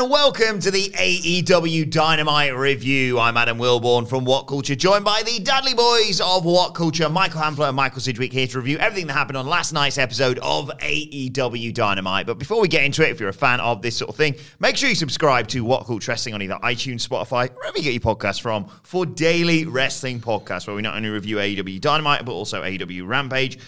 and welcome to the AEW Dynamite review. I'm Adam Wilborn from What Culture, joined by the Dudley Boys of What Culture, Michael Hamflett and Michael Sidgwick here to review everything that happened on last night's episode of AEW Dynamite. But before we get into it, if you're a fan of this sort of thing, make sure you subscribe to What Culture Wrestling on either iTunes, Spotify, wherever you get your podcasts from, for daily wrestling podcasts where we not only review AEW Dynamite but also AEW Rampage.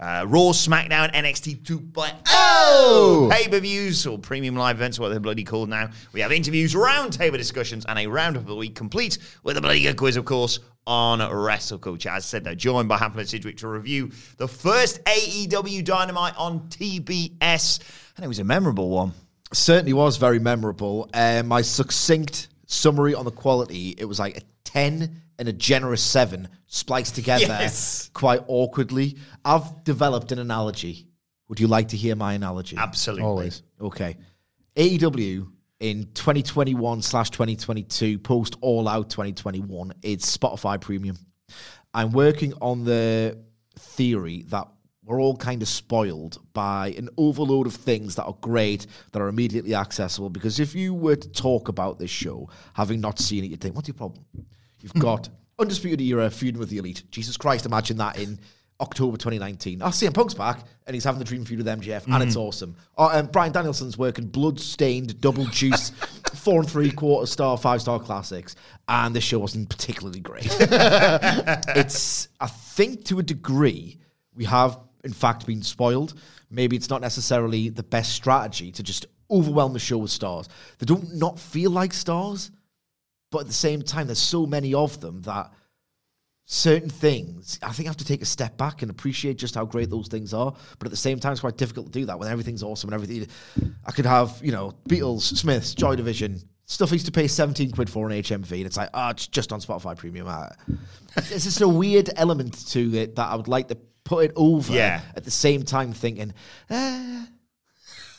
Uh, Raw, SmackDown, NXT 2.0 oh! pay per views or premium live events, what they're bloody called now. We have interviews, roundtable discussions, and a roundup of the week complete with a bloody good quiz, of course, on Wrestle Culture. As I said, they're joined by Hamflett Sidgwick to review the first AEW Dynamite on TBS, and it was a memorable one. Certainly was very memorable. Uh, my succinct summary on the quality, it was like a 10 and a generous 7 spliced together Yes. quite awkwardly. I've developed an analogy. Would you like to hear my analogy? Absolutely. Always. Okay. AEW in 2021 slash 2022, post All Out 2021, it's Spotify Premium. I'm working on the theory that we're all kind of spoiled by an overload of things that are great, that are immediately accessible. Because if you were to talk about this show, having not seen it, you'd think, what's your problem? You've got Undisputed Era feuding with the Elite. Jesus Christ, imagine that in October 2019. Oh, CM Punk's back, and he's having the dream feud with MJF, and it's awesome. Oh, um, Bryan Danielson's working blood-stained, double juice, four and three quarter star, five star classics, and this show wasn't particularly great. it's, I think, to a degree, we have in fact been spoiled. Maybe it's not necessarily the best strategy to just overwhelm the show with stars. They don't not feel like stars, but at the same time, there's so many of them that certain things, I think I have to take a step back and appreciate just how great those things are. But at the same time, it's quite difficult to do that when everything's awesome and everything. I could have, you know, Beatles, Smiths, Joy Division, stuff I used to pay 17 quid for an HMV, and it's like, oh, it's just on Spotify Premium. Ah. It's just a weird element to it that I would like to put it over Yeah. at the same time thinking, eh,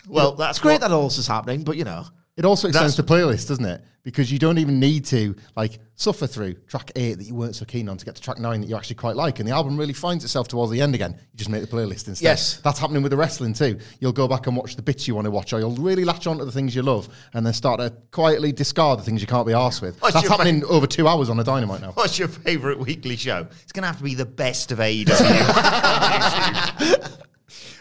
Well, it's that's great what- that all this is happening, but you know. It also extends to playlist, doesn't it? Because you don't even need to like suffer through track eight that you weren't so keen on to get to track nine that you actually quite like, and the album really finds itself towards the end again. You just make the playlist instead. Yes. that's happening with the wrestling too. You'll go back and watch the bits you want to watch, or you'll really latch on to the things you love, and then start to quietly discard the things you can't be arsed with. What's That's happening over two hours on a dynamite now. What's your favourite weekly show? It's going to have to be the best of AEW.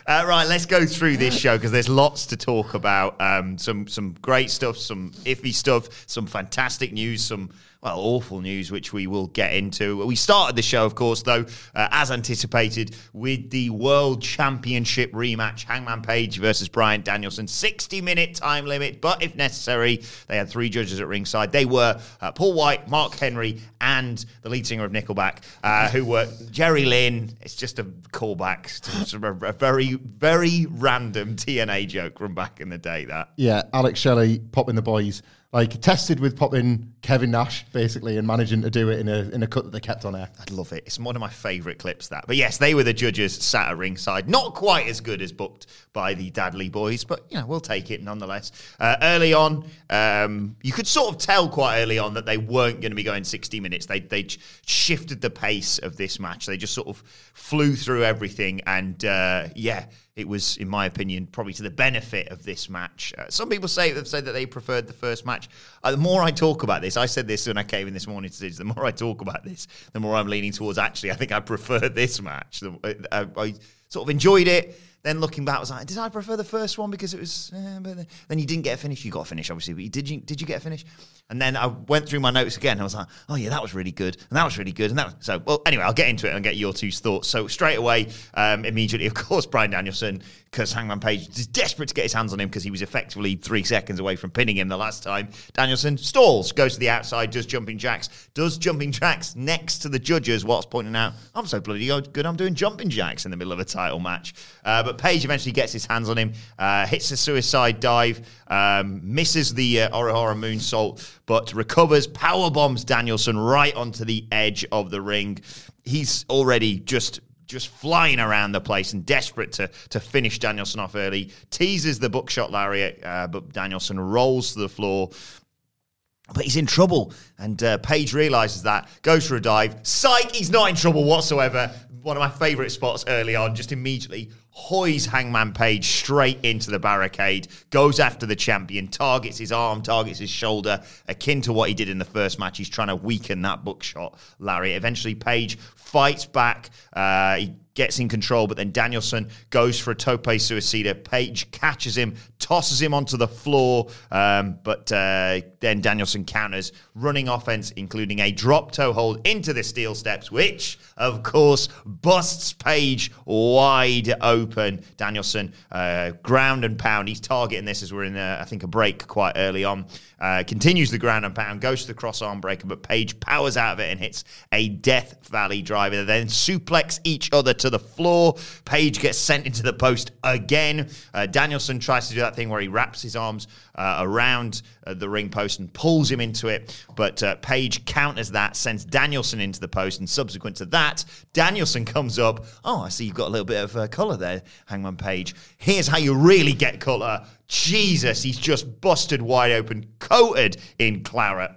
Uh, right, let's go through this show because there's lots to talk about. Um, some some great stuff, some iffy stuff, some fantastic news, some well awful news, which we will get into. We started the show, of course, though, uh, as anticipated, with the World Championship rematch: Hangman Page versus Bryan Danielson, 60 minute time limit, but if necessary, they had three judges at ringside. They were uh, Paul White, Mark Henry, and the lead singer of Nickelback, uh, who were Jerry Lynn. It's just a callback to a very, very random TNA joke from back in the day. That Yeah, Alex Shelley popping the boys. Like tested with popping Kevin Nash basically and managing to do it in a in a cut that they kept on air. I'd love it. It's one of my favourite clips. That, but yes, they were the judges sat at ringside. Not quite as good as booked by the Dadley boys, but you know we'll take it nonetheless. Uh, early on, um, you could sort of tell quite early on that they weren't going to be going sixty minutes. They they shifted the pace of this match. They just sort of flew through everything, and uh, yeah. It was, in my opinion, probably to the benefit of this match. Uh, some people say have said that they preferred the first match. Uh, the more I talk about this, I said this when I came in this morning to this. The more I talk about this, the more I'm leaning towards. Actually, I think I prefer this match. The- uh, I, I sort of enjoyed it. Then looking back, I was like, did I prefer the first one because it was? Eh, then you didn't get a finish. You got a finish, obviously, but you, did you? Did you get a finish? And then I went through my notes again. I was like, oh yeah, that was really good, and that was really good, and that. Was, so well, anyway, I'll get into it and get your two thoughts. So straight away, um, immediately, of course, Bryan Danielson, because Hangman Page is desperate to get his hands on him because he was effectively three seconds away from pinning him the last time. Danielson stalls, goes to the outside, does jumping jacks, does jumping jacks next to the judges, whilst pointing out, I'm so bloody good, I'm doing jumping jacks in the middle of a title match. Uh, but Page eventually gets his hands on him, uh, hits a suicide dive, um, misses the uh, moonsault, but recovers, power bombs Danielson right onto the edge of the ring. He's already just just flying around the place and desperate to to finish Danielson off early. Teases the buckshot lariat, uh, but Danielson rolls to the floor. But he's in trouble, and uh, Page realizes that, goes for a dive. Psych, he's not in trouble whatsoever. One of my favorite spots early on, just immediately hoys Hangman Page straight into the barricade, goes after the champion, targets his arm, targets his shoulder, akin to what he did in the first match. He's trying to weaken that buckshot, Larry. Eventually, Page fights back. Uh, he gets in control, but then Danielson goes for a tope suicida. Page catches him, tosses him onto the floor, um, but uh, then Danielson counters, running offense, including a drop toe hold into the steel steps, which, of course, busts Page wide open. Danielson, uh, ground and pound. He's targeting this as we're in, a, I think, a break quite early on. Uh, continues the ground and pound, goes to the cross arm breaker, but Page powers out of it and hits a Death Valley driver. They then suplex each other to the floor. Page gets sent into the post again. Uh, Danielson tries to do that thing where he wraps his arms uh, around uh, the ring post and pulls him into it, but uh, Page counters that, sends Danielson into the post, and subsequent to that, Danielson comes up. Oh, I see you've got a little bit of uh, colour there, Hangman Page. Here's how you really get colour. Jesus, he's just busted wide open, coated in claret.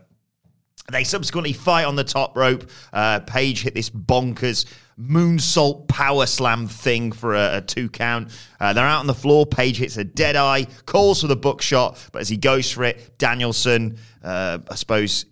They subsequently fight on the top rope. Uh, Page hit this bonkers moonsault power slam thing for a, a two count. Uh, they're out on the floor. Page hits a dead eye, calls for the buckshot, but as he goes for it, Danielson, uh, I suppose,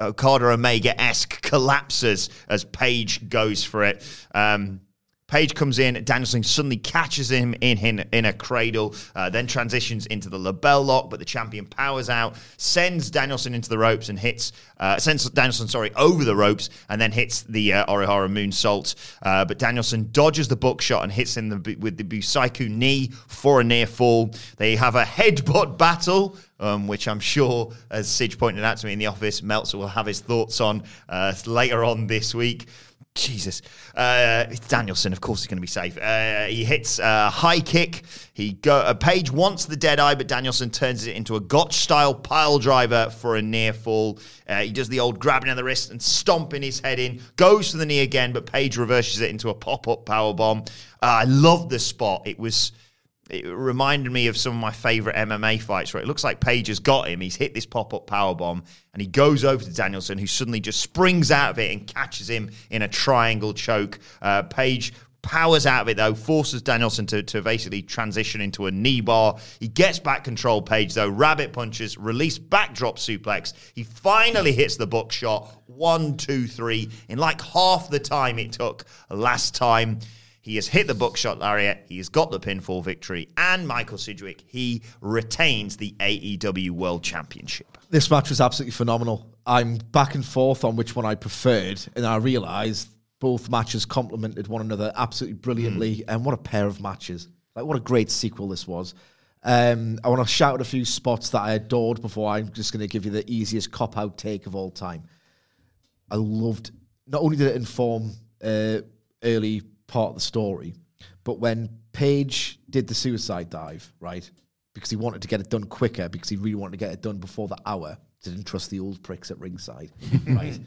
Okada Omega esque collapses as Page goes for it. Um, Page comes in, Danielson suddenly catches him in in, in a cradle, uh, then transitions into the LeBell lock, but the champion powers out, sends Danielson into the ropes and hits, uh, sends Danielson, sorry, over the ropes and then hits the uh, Orihara moonsault. Uh, but Danielson dodges the buckshot and hits him the, with the Busaiku knee for a near fall. They have a headbutt battle. Um, which I'm sure, as Sige pointed out to me in the office, Meltzer will have his thoughts on uh, later on this week. Jesus. Uh, Danielson, of course, is going to be safe. Uh, he hits a high kick. He go. Uh, Page wants the dead eye, but Danielson turns it into a Gotch style pile driver for a near fall. Uh, he does the old grabbing of the wrist and stomping his head in. Goes to the knee again, but Page reverses it into a pop up power bomb. Uh, I love the spot. It was it reminded me of some of my favorite MMA fights where it looks like Page has got him. He's hit this pop up power bomb and he goes over to Danielson, who suddenly just springs out of it and catches him in a triangle choke. Uh, Page powers out of it though, forces Danielson to, to basically transition into a knee bar. He gets back control Page though, rabbit punches, release backdrop suplex. He finally hits the buckshot. One, two, three, in like half the time it took last time. He has hit the buckshot lariat. He has got the pinfall victory. And Michael Sidgwick, he retains the AEW World Championship. This match was absolutely phenomenal. I'm back and forth on which one I preferred, and I realised both matches complemented one another absolutely brilliantly. Mm. And what a pair of matches! Like what a great sequel this was. Um, I want to shout out a few spots that I adored before I'm just going to give you the easiest cop out take of all time. I loved. Not only did it inform uh, early part of the story. But when Page did the suicide dive, right, because he wanted to get it done quicker, because he really wanted to get it done before the hour, didn't trust the old pricks at ringside, right?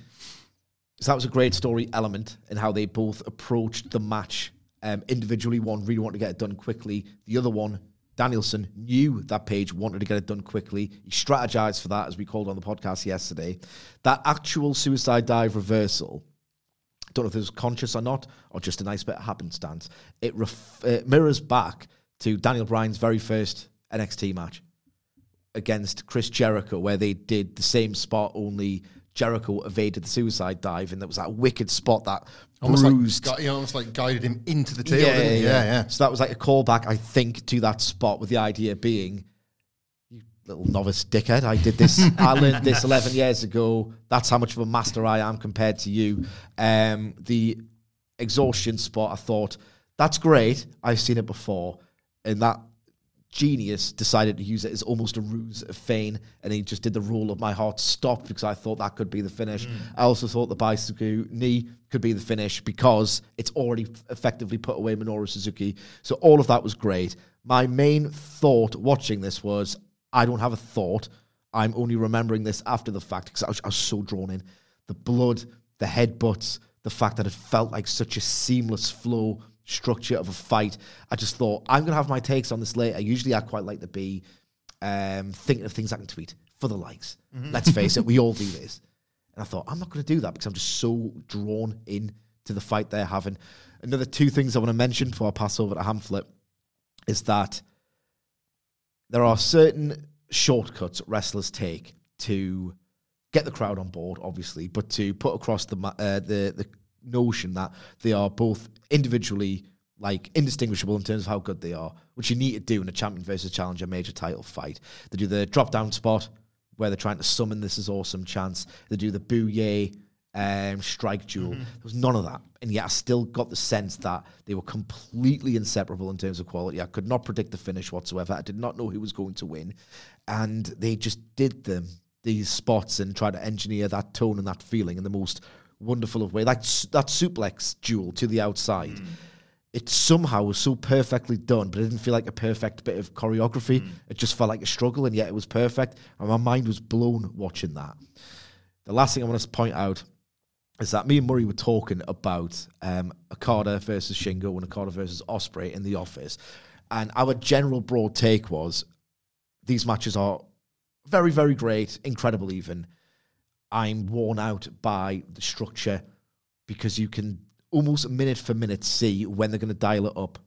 So that was a great story element in how they both approached the match um, individually. One really wanted to get it done quickly. The other one, Danielson, knew that Page wanted to get it done quickly. He strategized for that, as we called on the podcast yesterday. That actual suicide dive reversal don't know if it was conscious or not, or just a nice bit of happenstance. It ref- uh, mirrors back to Daniel Bryan's very first NXT match against Chris Jericho, where they did the same spot, only Jericho evaded the suicide dive, and there was that wicked spot that Almost bruised. like, almost like guided him into the tail, didn't he? Yeah, yeah. So that was like a callback, I think, to that spot, with the idea being, little novice dickhead, I did this. I learned this 11 years ago. That's how much of a master I am compared to you. Um, the exhaustion spot, I thought, that's great. I've seen it before. And that genius decided to use it as almost a ruse, a feign, and he just did the rule of my heart stop because I thought that could be the finish. I also thought the bicycle knee could be the finish because it's already effectively put away Minoru Suzuki. So all of that was great. My main thought watching this was I don't have a thought. I'm only remembering this after the fact because I was, I was so drawn in. The blood, the headbutts, the fact that it felt like such a seamless flow structure of a fight. I just thought I'm gonna have my takes on this later. Usually, I quite like to be um, thinking of things I can tweet for the likes. Let's face it, we all do this. And I thought I'm not gonna do that because I'm just so drawn in to the fight they're having. Another two things I want to mention before I pass over to Hamflett is that there are certain shortcuts wrestlers take to get the crowd on board, obviously, but to put across the uh, the the notion that they are both individually like indistinguishable in terms of how good they are, which you need to do in a champion versus challenger major title fight. They do the drop down spot where they're trying to summon this is awesome chance. They do the booyah um, strike duel. Mm-hmm. There was none of that, and yet I still got the sense that they were completely inseparable in terms of quality. I could not predict the finish whatsoever. I did not know who was going to win, and they just did them these spots and tried to engineer that tone and that feeling in the most wonderful of way. Like that suplex duel to the outside. Mm. It somehow was so perfectly done, but it didn't feel like a perfect bit of choreography. Mm. It just felt like a struggle, and yet it was perfect. And my mind was blown watching that. The last thing I want to point out is that me and Murray were talking about um, Okada versus Shingo and Okada versus Ospreay in the office, and our general broad take was these matches are very, very great, incredible. Even I'm worn out by the structure because you can almost minute for minute see when they're going to dial it up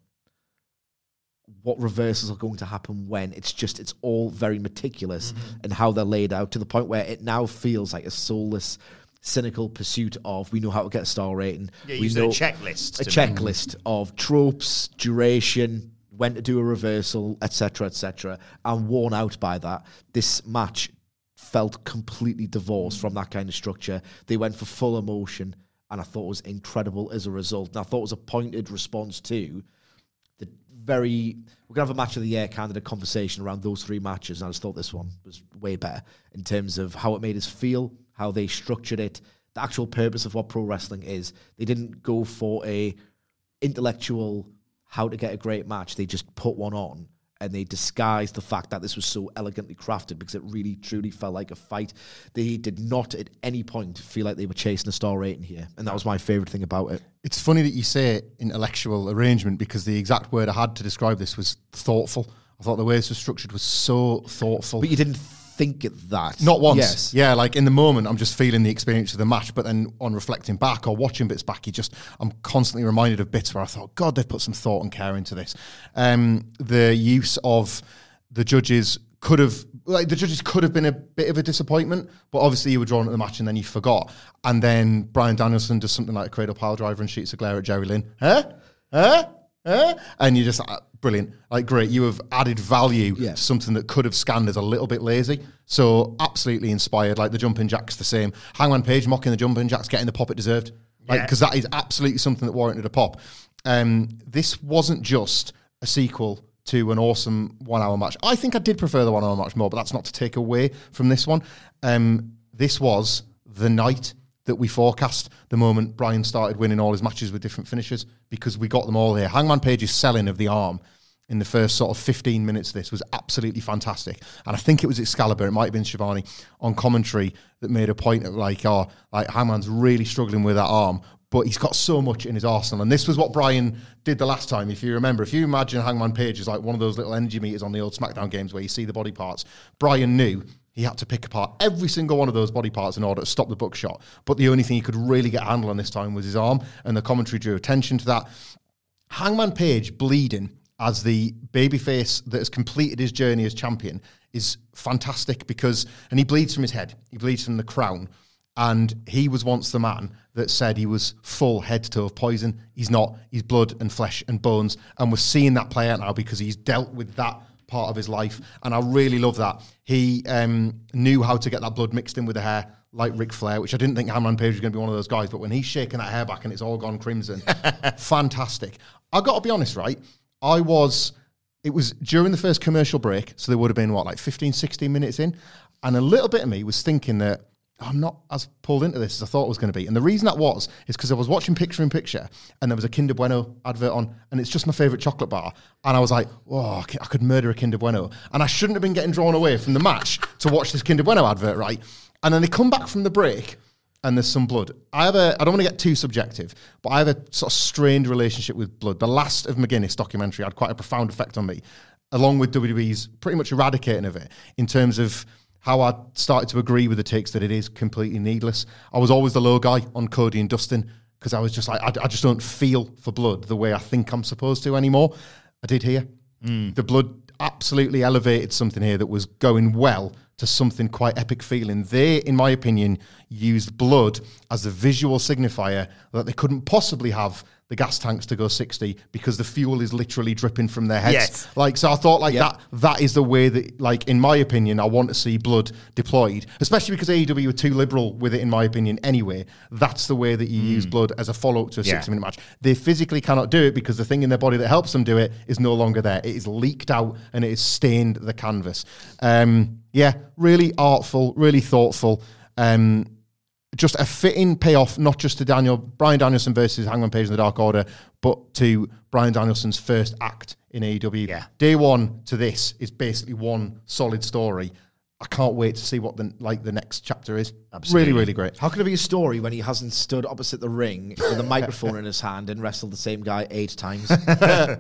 what reversals are going to happen when. It's just, it's all very meticulous in how they're laid out to the point where it now feels like a soulless, cynical pursuit of we know how to get a star rating. Yeah, we using a checklist A checklist of tropes, duration, when to do a reversal, etc., etc. I'm worn out by that. This match felt completely divorced from that kind of structure. They went for full emotion, and I thought it was incredible as a result. And I thought it was a pointed response to the very we're gonna have a match of the year candidate conversation around those three matches, and I just thought this one was way better in terms of how it made us feel, how they structured it, the actual purpose of what pro wrestling is. They didn't go for a intellectual how to get a great match. They just put one on and they disguised the fact that this was so elegantly crafted because it really truly felt like a fight. They did not at any point feel like they were chasing a star rating here, and that was my favorite thing about it. It's funny that you say intellectual arrangement because the exact word I had to describe this was thoughtful. I thought the way this was structured was so thoughtful. But you didn't think it that Not once. Yes. Yeah, like in the moment, I'm just feeling the experience of the match. But then on reflecting back or watching bits back, you just, I'm constantly reminded of bits where I thought, God, they've put some thought and care into this. Um, the use of the judges could have, like, the judges could have been a bit of a disappointment, but obviously you were drawn at the match and then you forgot. And then Bryan Danielson does something like a cradle pile driver and shoots a glare at Jerry Lynn. Huh? Huh? Huh? And you just, uh, brilliant. Like, great. You have added value Yeah. to something that could have scanned as a little bit lazy. So absolutely inspired. Like the jumping jacks, the same. Hangman Page mocking the jumping jacks, getting the pop it deserved. Like Yeah. because that is absolutely something that warranted a pop. Um, this wasn't just a sequel to an awesome one-hour match. I think I did prefer the one-hour match more, but that's not to take away from this one. Um, this was the night that we forecast the moment Bryan started winning all his matches with different finishes because we got them all here. Hangman Page's selling of the arm in the first sort of 15 minutes of this was absolutely fantastic. And I think it was Excalibur, it might have been Schiavone on commentary that made a point of like, oh, like Hangman's really struggling with that arm, but he's got so much in his arsenal. And this was what Bryan did the last time, if you remember. If you imagine Hangman Page is like one of those little energy meters on the old SmackDown games where you see the body parts, Bryan knew he had to pick apart every single one of those body parts in order to stop the buckshot. But the only thing he could really get a handle on this time was his arm, and the commentary drew attention to that. Hangman Page bleeding as the babyface that has completed his journey as champion is fantastic because, and he bleeds from his head, he bleeds from the crown. And he was once the man that said he was full head to toe of poison. He's not. He's blood and flesh and bones. And we're seeing that play out now because he's dealt with that part of his life. And I really love that. He um, knew how to get that blood mixed in with the hair, like Ric Flair, which I didn't think Hangman Page was going to be one of those guys. But when he's shaking that hair back and it's all gone crimson, fantastic. I got to be honest, right? I was, it was during the first commercial break. So there would have been, what, like 15, 16 minutes in. And a little bit of me was thinking that I'm not as pulled into this as I thought it was going to be. And the reason that was is because I was watching Picture in Picture and there was a Kinder Bueno advert on, and it's just my favorite chocolate bar. And I was like, oh, I could murder a Kinder Bueno. And I shouldn't have been getting drawn away from the match to watch this Kinder Bueno advert, right? And then they come back from the break and there's some blood. I have a, I don't want to get too subjective, but I have a sort of strained relationship with blood. The last of McGuinness documentary had quite a profound effect on me, along with WWE's pretty much eradicating of it in terms of how I started to agree with the takes that it is completely needless. I was always the low guy on Cody and Dustin because I was just like, I, I, just don't feel for blood the way I think I'm supposed to anymore. I did here. Mm. The blood absolutely elevated something here that was going well to something quite epic feeling. They, in my opinion, used blood as a visual signifier that they couldn't possibly have the gas tanks to go 60 because the fuel is literally dripping from their heads. Yes. Like, so I thought like Yep. that, that is the way that, like, in my opinion, I want to see blood deployed, especially because AEW were too liberal with it, in my opinion, anyway. That's the way that you use blood as a follow up to a Mm. Yeah. 60 minute match. They physically cannot do it because the thing in their body that helps them do it is no longer there. It is leaked out and it has stained the canvas. Um, yeah, really artful, really thoughtful. Um, just a fitting payoff, not just to Daniel Bryan Danielson versus Hangman Page in the Dark Order, but to Bryan Danielson's first act in AEW. Yeah. Day one to this is basically one solid story. I can't wait to see what the like the next chapter is. Absolutely. Really, really great. How can it be a story when he hasn't stood opposite the ring with a microphone in his hand and wrestled the same guy eight times?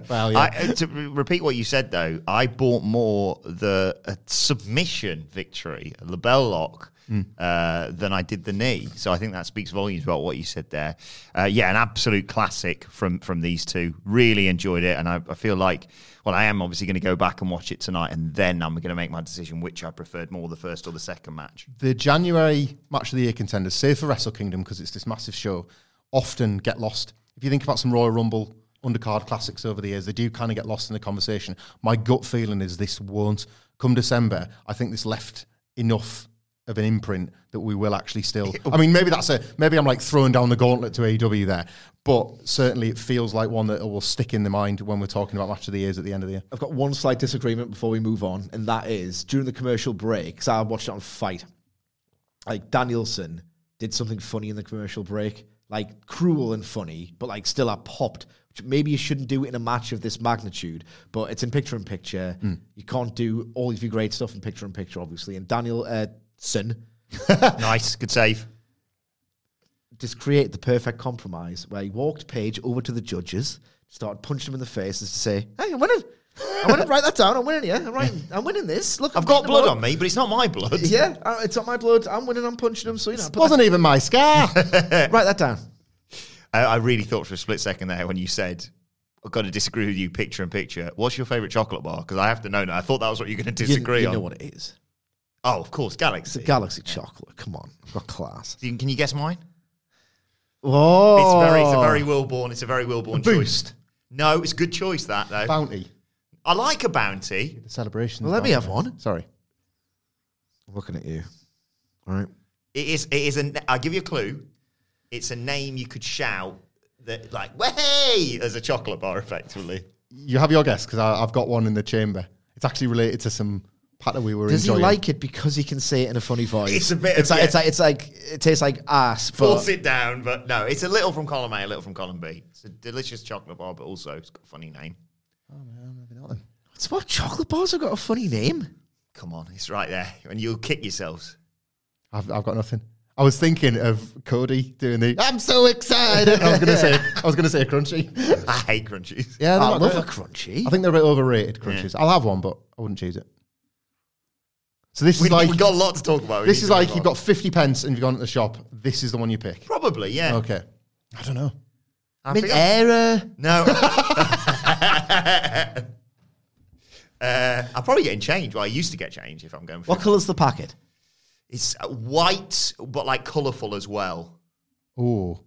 Well, yeah. I, uh, to repeat what you said though, I bought more the uh, submission victory, the bell lock, uh, than I did the knee. So I think that speaks volumes about what you said there. Uh, yeah, an absolute classic from from these two. Really enjoyed it, and I, I feel like, well, I am obviously going to go back and watch it tonight, and then I'm going to make my decision which I preferred more, the first or the second match. the January match of the year contenders, save for Wrestle Kingdom because it's this massive show, often get lost. If you think about some Royal Rumble undercard classics over the years, they do kind of get lost in the conversation. My gut feeling is this won't. Come December, I think this left enough of an imprint that we will actually still. I mean, maybe that's a maybe I'm like throwing down the gauntlet to AEW there, but certainly it feels like one that will stick in the mind when we're talking about match of the years at the end of the year. I've got one slight disagreement before we move on, and that is during the commercial break, because I watched it on FITE. Like Danielson did something funny in the commercial break, like cruel and funny, but like still I popped. Which maybe you shouldn't do it in a match of this magnitude, but it's in picture in picture. You can't do all of your great stuff in picture in picture, obviously. And Daniel uh, Son nice, good save. just create the perfect compromise where he walked Page over to the judges, started punching him in the face, and to say, "Hey, I'm winning. I'm winning. Write that down. I'm winning. Yeah, I'm writing. I'm winning this. Look, I've I'm got blood on me, but it's not my blood. Yeah, uh, it's not my blood. I'm winning. I'm punching him. So you know, put Wasn't even my scar. write that down. I, I really thought for a split second there when you said, I've got to disagree with you picture in picture. What's your favourite chocolate bar? Because I have to know now. I thought that was what you're going to disagree you on. know what it is. Oh, of course, It's Galaxy. a Galaxy chocolate. Come on, I've got class. Can can you guess mine? Oh, It's very, it's a very Wilborn. It's a very Wilborn choice. Boost. No, it's a good choice that though. Bounty. I like a bounty. The celebration. Well, let me have one. Sorry. I'm looking at you. All right. It is. It is an. I'll give you a clue. It's a name you could shout that like "Way!" as a chocolate bar, effectively. You have your guess because I've got one in the chamber. It's actually related to some patter we were Does enjoying. he like it because he can say it in a funny voice? It's a bit It's of- like, it's like it's like it tastes like ass. Force it down, but no, it's a little from column A, a little from column B. It's a delicious chocolate bar, but also it's got a funny name. Oh no, maybe not then. It's what chocolate bars have got a funny name. Come on, it's right there, and you'll kick yourselves. I've, I've got nothing. I was thinking of Cody doing the "I'm so excited." I was gonna say, I was gonna say crunchy. I hate crunchies. Yeah, they're I love great. a crunchy. I think they're a bit overrated crunchies. I'll have one, but I wouldn't choose it. So this We, is like have got a lot to talk about. We this need is to like move you've on. got fifty pence and you've gone to the shop. This is the one you pick. probably yeah. Okay, I don't know. I think era. no. uh, I'm probably getting change. Well, I used to get change if I'm going. For What colour's the packet? It's uh, white, but like colourful as well. Oh,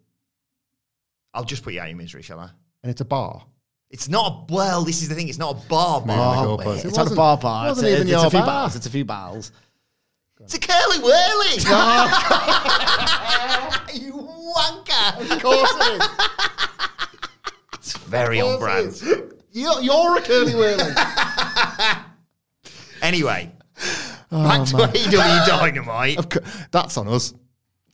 I'll just put you out of your misery, shall I? and it's a bar. It's not a, well, this is the thing, it's not a bar Maybe bar. the Oh, it's It not a wasn't- bar bar. It's, wasn't a, even it's, your a few bar. bars. It's a few bars. It's a curly whirly. you wanker. Of course it is. It's very on brand. You're, you're a curly whirly. Anyway, oh, back to AEW Dynamite. Of cou- That's on us.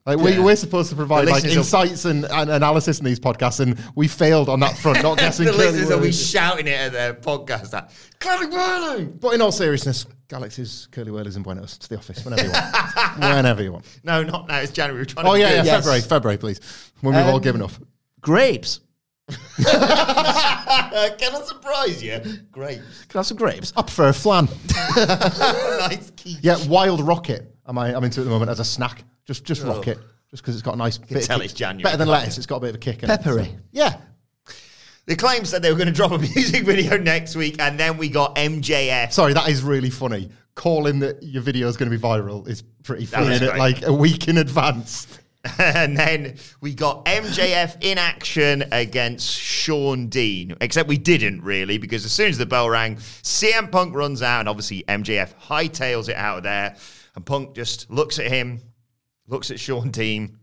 Like we, we're supposed to provide like listeners insights and, and analysis in these podcasts, and we failed on that front, not guessing the curly listeners will be shouting it at their podcast. Curly whirly. But in all seriousness, Galaxy's curly whirlies and Buenos to the office whenever you want. whenever you want. No, not now. It's January. We're trying Oh to yeah, yeah Yes. February, February, please. When we've all Um, given up. Grapes. Uh, can I surprise you? Great. Can I have some grapes? I prefer flan. nice key. Yeah, wild rocket. Am I? I'm into it at the moment as a snack. Just, just rock it. Just because it's got a nice bit. of tell kick. it's January, Better than can't lettuce. you? It's got a bit of a kick. In it, Peppery. so- Yeah. The claim said they were going to drop a music video next week, and then we got MJF. Sorry, that is really funny. Calling that your video is going to be viral is pretty funny. is isn't it? great. Like a week in advance. and then we got MJF in action against Shawn Dean. Except we didn't really, because as soon as the bell rang, CM Punk runs out, and obviously MJF hightails it out of there. And Punk just looks at him, looks at Shawn Dean,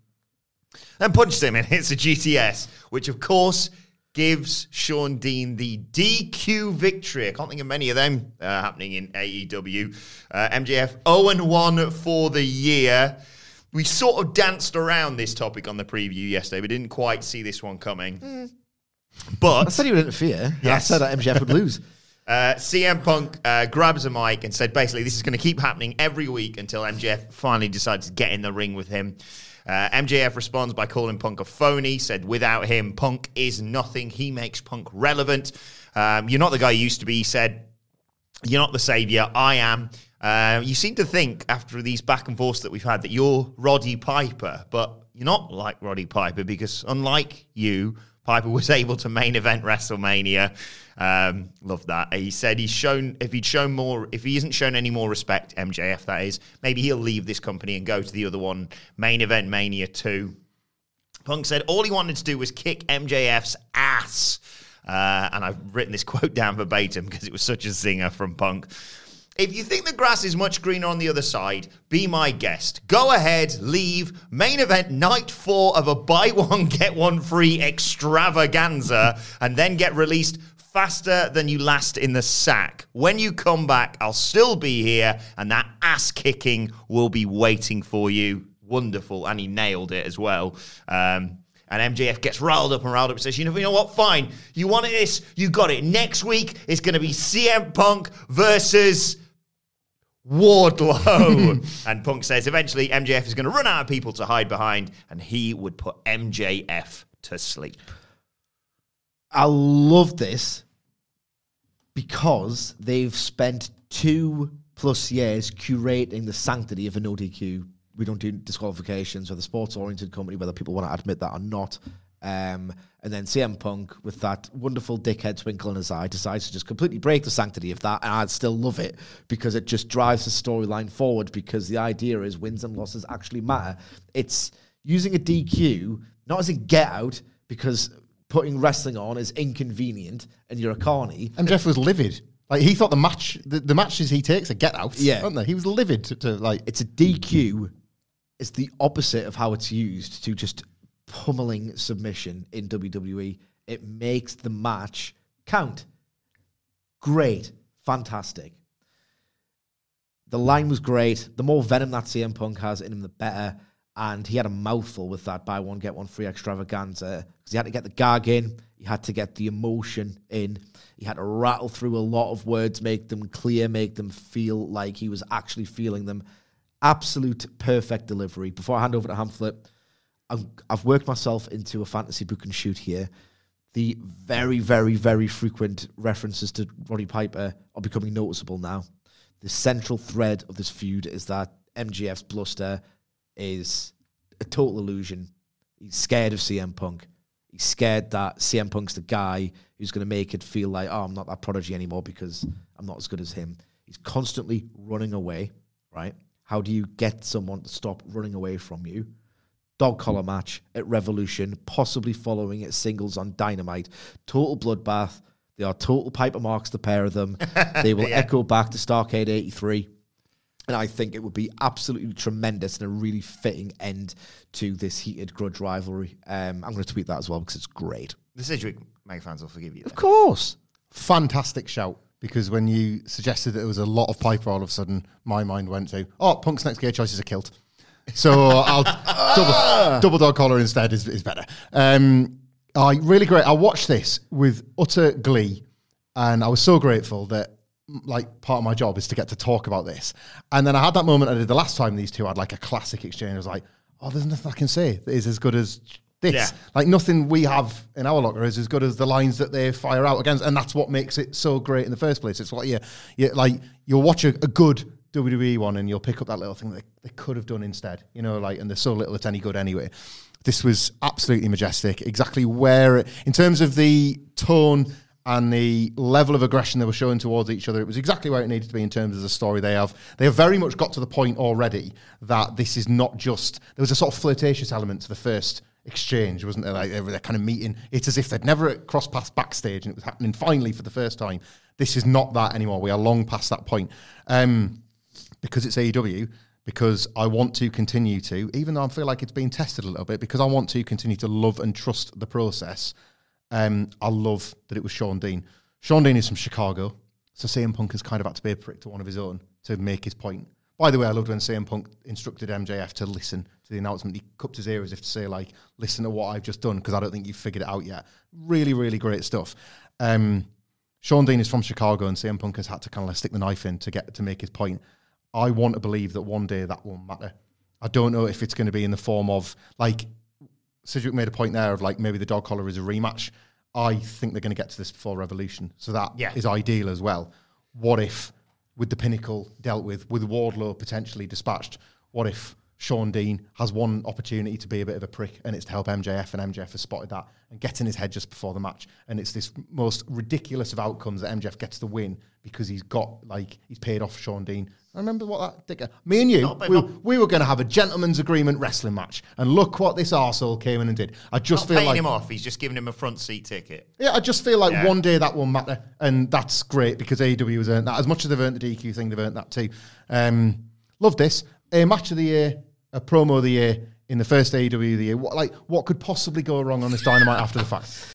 and punches him and hits a GTS, which of course gives Shawn Dean the DQ victory. I can't think of many of them uh, happening in AEW. Uh, MJF 0 1 for the year. We sort of danced around this topic on the preview yesterday. We didn't quite see this one coming. I But I said he would interfere. and I said that MJF would lose. uh, CM Punk uh, grabs a mic and said basically this is going to keep happening every week until MJF finally decides to get in the ring with him. Uh, MJF responds by calling Punk a phony, said without him, Punk is nothing. He makes Punk relevant. Um, you're not the guy you used to be, he said. You're not the savior. I am. Uh, you seem to think after these back and forths that we've had that you're Roddy Piper, but you're not like Roddy Piper because unlike you, Piper was able to main event WrestleMania. Um, love that. He said he's shown if he'd shown more, if he isn't shown any more respect, MJF that is, maybe he'll leave this company and go to the other one, main event Mania two. Punk said all he wanted to do was kick MJF's ass. Uh, and I've written this quote down verbatim because it was such a zinger from Punk. If you think the grass is much greener on the other side, be my guest. Go ahead, leave. Main event night four of a buy one, get one free extravaganza, and then get released faster than you last in the sack. When you come back, I'll still be here, and that ass kicking will be waiting for you. Wonderful. And he nailed it as well. Um, and MJF gets riled up and riled up and says, you know, you know what? Fine. You wanted this. You got it. Next week, it's going to be CM Punk versus Wardlow. and Punk says eventually MJF is going to run out of people to hide behind and he would put MJF to sleep. I love this because they've spent two plus years curating the sanctity of a no DQ. We don't do disqualifications. We're the sports oriented company, whether people want to admit that or not. Um, and then CM Punk, with that wonderful dickhead twinkle in his eye, decides to just completely break the sanctity of that. And I still love it because it just drives the storyline forward. Because the idea is wins and losses actually matter. It's using a DQ not as a get out, because putting wrestling on is inconvenient and you're a carny. And Jeff was livid. Like he thought the match, the, the matches he takes are get out. Yeah. aren't they? He was livid to, to like. It's a DQ. It's the opposite of how it's used to just pummeling submission in WWE. It makes the match count. Great. Fantastic. The line was great. The more venom that CM Punk has in him, the better. And he had a mouthful with that buy one, get one free extravaganza because he had to get the gag in. He had to get the emotion in. He had to rattle through a lot of words, make them clear, make them feel like he was actually feeling them. Absolute perfect delivery. Before I hand over to Hamflett, I've, I've worked myself into a fantasy book and shoot here. The very, very, very frequent references to Roddy Piper are becoming noticeable now. The central thread of this feud is that MJF's bluster is a total illusion. He's scared of CM Punk. He's scared that CM Punk's the guy who's going to make it feel like, oh, I'm not that prodigy anymore because I'm not as good as him. He's constantly running away, right? How do you get someone to stop running away from you? Dog collar match at Revolution, possibly following it singles on Dynamite. Total bloodbath. They are total Piper marks, the pair of them. They will echo back to Starcade 83. And I think it would be absolutely tremendous and a really fitting end to this heated grudge rivalry. Um, I'm going to tweet that as well because it's great. The Sidgwick Mag fans will forgive you. Of course. Fantastic shout. Because when you suggested that there was a lot of Piper, all of a sudden my mind went to, oh, Punk's next gear choice is a kilt. So I'll double, double dog collar instead is, is better. Um, I really great. I watched this with utter glee, and I was so grateful that like part of my job is to get to talk about this. And then I had that moment I did the last time these two had like a classic exchange. I was like, oh, there's nothing I can say that is as good as this. Yeah. Like nothing we have in our locker is as good as the lines that they fire out against, and that's what makes it so great in the first place. It's what you, you like. You'll watch a, a good WWE one, and you'll pick up that little thing that they could have done instead. You know, like, and there's so little it's any good anyway. This was absolutely majestic. Exactly where, it, in terms of the tone and the level of aggression they were showing towards each other, it was exactly where it needed to be in terms of the story they have. They have very much got to the point already that this is not just. There was a sort of flirtatious element to the first exchange, wasn't there? Like they were kind of meeting. It's as if they'd never crossed paths backstage, and it was happening finally for the first time. This is not that anymore. We are long past that point. Um, because it's AEW, because I want to continue to, even though I feel like it's being tested a little bit, because I want to continue to love and trust the process. Um, I love that it was Shawn Dean. Shawn Dean is from Chicago, so CM Punk has kind of had to be a prick to one of his own to make his point. By the way, I loved when CM Punk instructed MJF to listen to the announcement. He cupped his ear as if to say, like, listen to what I've just done, because I don't think you've figured it out yet. Really, really great stuff. Um, Shawn Dean is from Chicago, and CM Punk has had to kind of like stick the knife in to get to make his point. I want to believe that one day that won't matter. I don't know if it's going to be in the form of like Sidgwick made a point there of like maybe the dog collar is a rematch. I think they're going to get to this before Revolution, so that is Yeah. ideal as well. What if, with the pinnacle dealt with, with Wardlow potentially dispatched, what if Shawn Dean has one opportunity to be a bit of a prick, and it's to help MJF, and MJF has spotted that and gets in his head just before the match, and it's this most ridiculous of outcomes that MJF gets the win because he's got like he's paid off Shawn Dean. I remember what that dicker. Me and you, we, we were going to have a gentleman's agreement wrestling match, and look what this arsehole came in and did. I just Not feel paying like him off. He's just giving him a front seat ticket. yeah, I just feel like Yeah. one day that will matter, and that's great because AEW has earned that. As much as they've earned the DQ thing, they've earned that too. Um, love this. A match of the year, a promo of the year in the first AEW of the year. What, like, what could possibly go wrong on this Dynamite after the fact?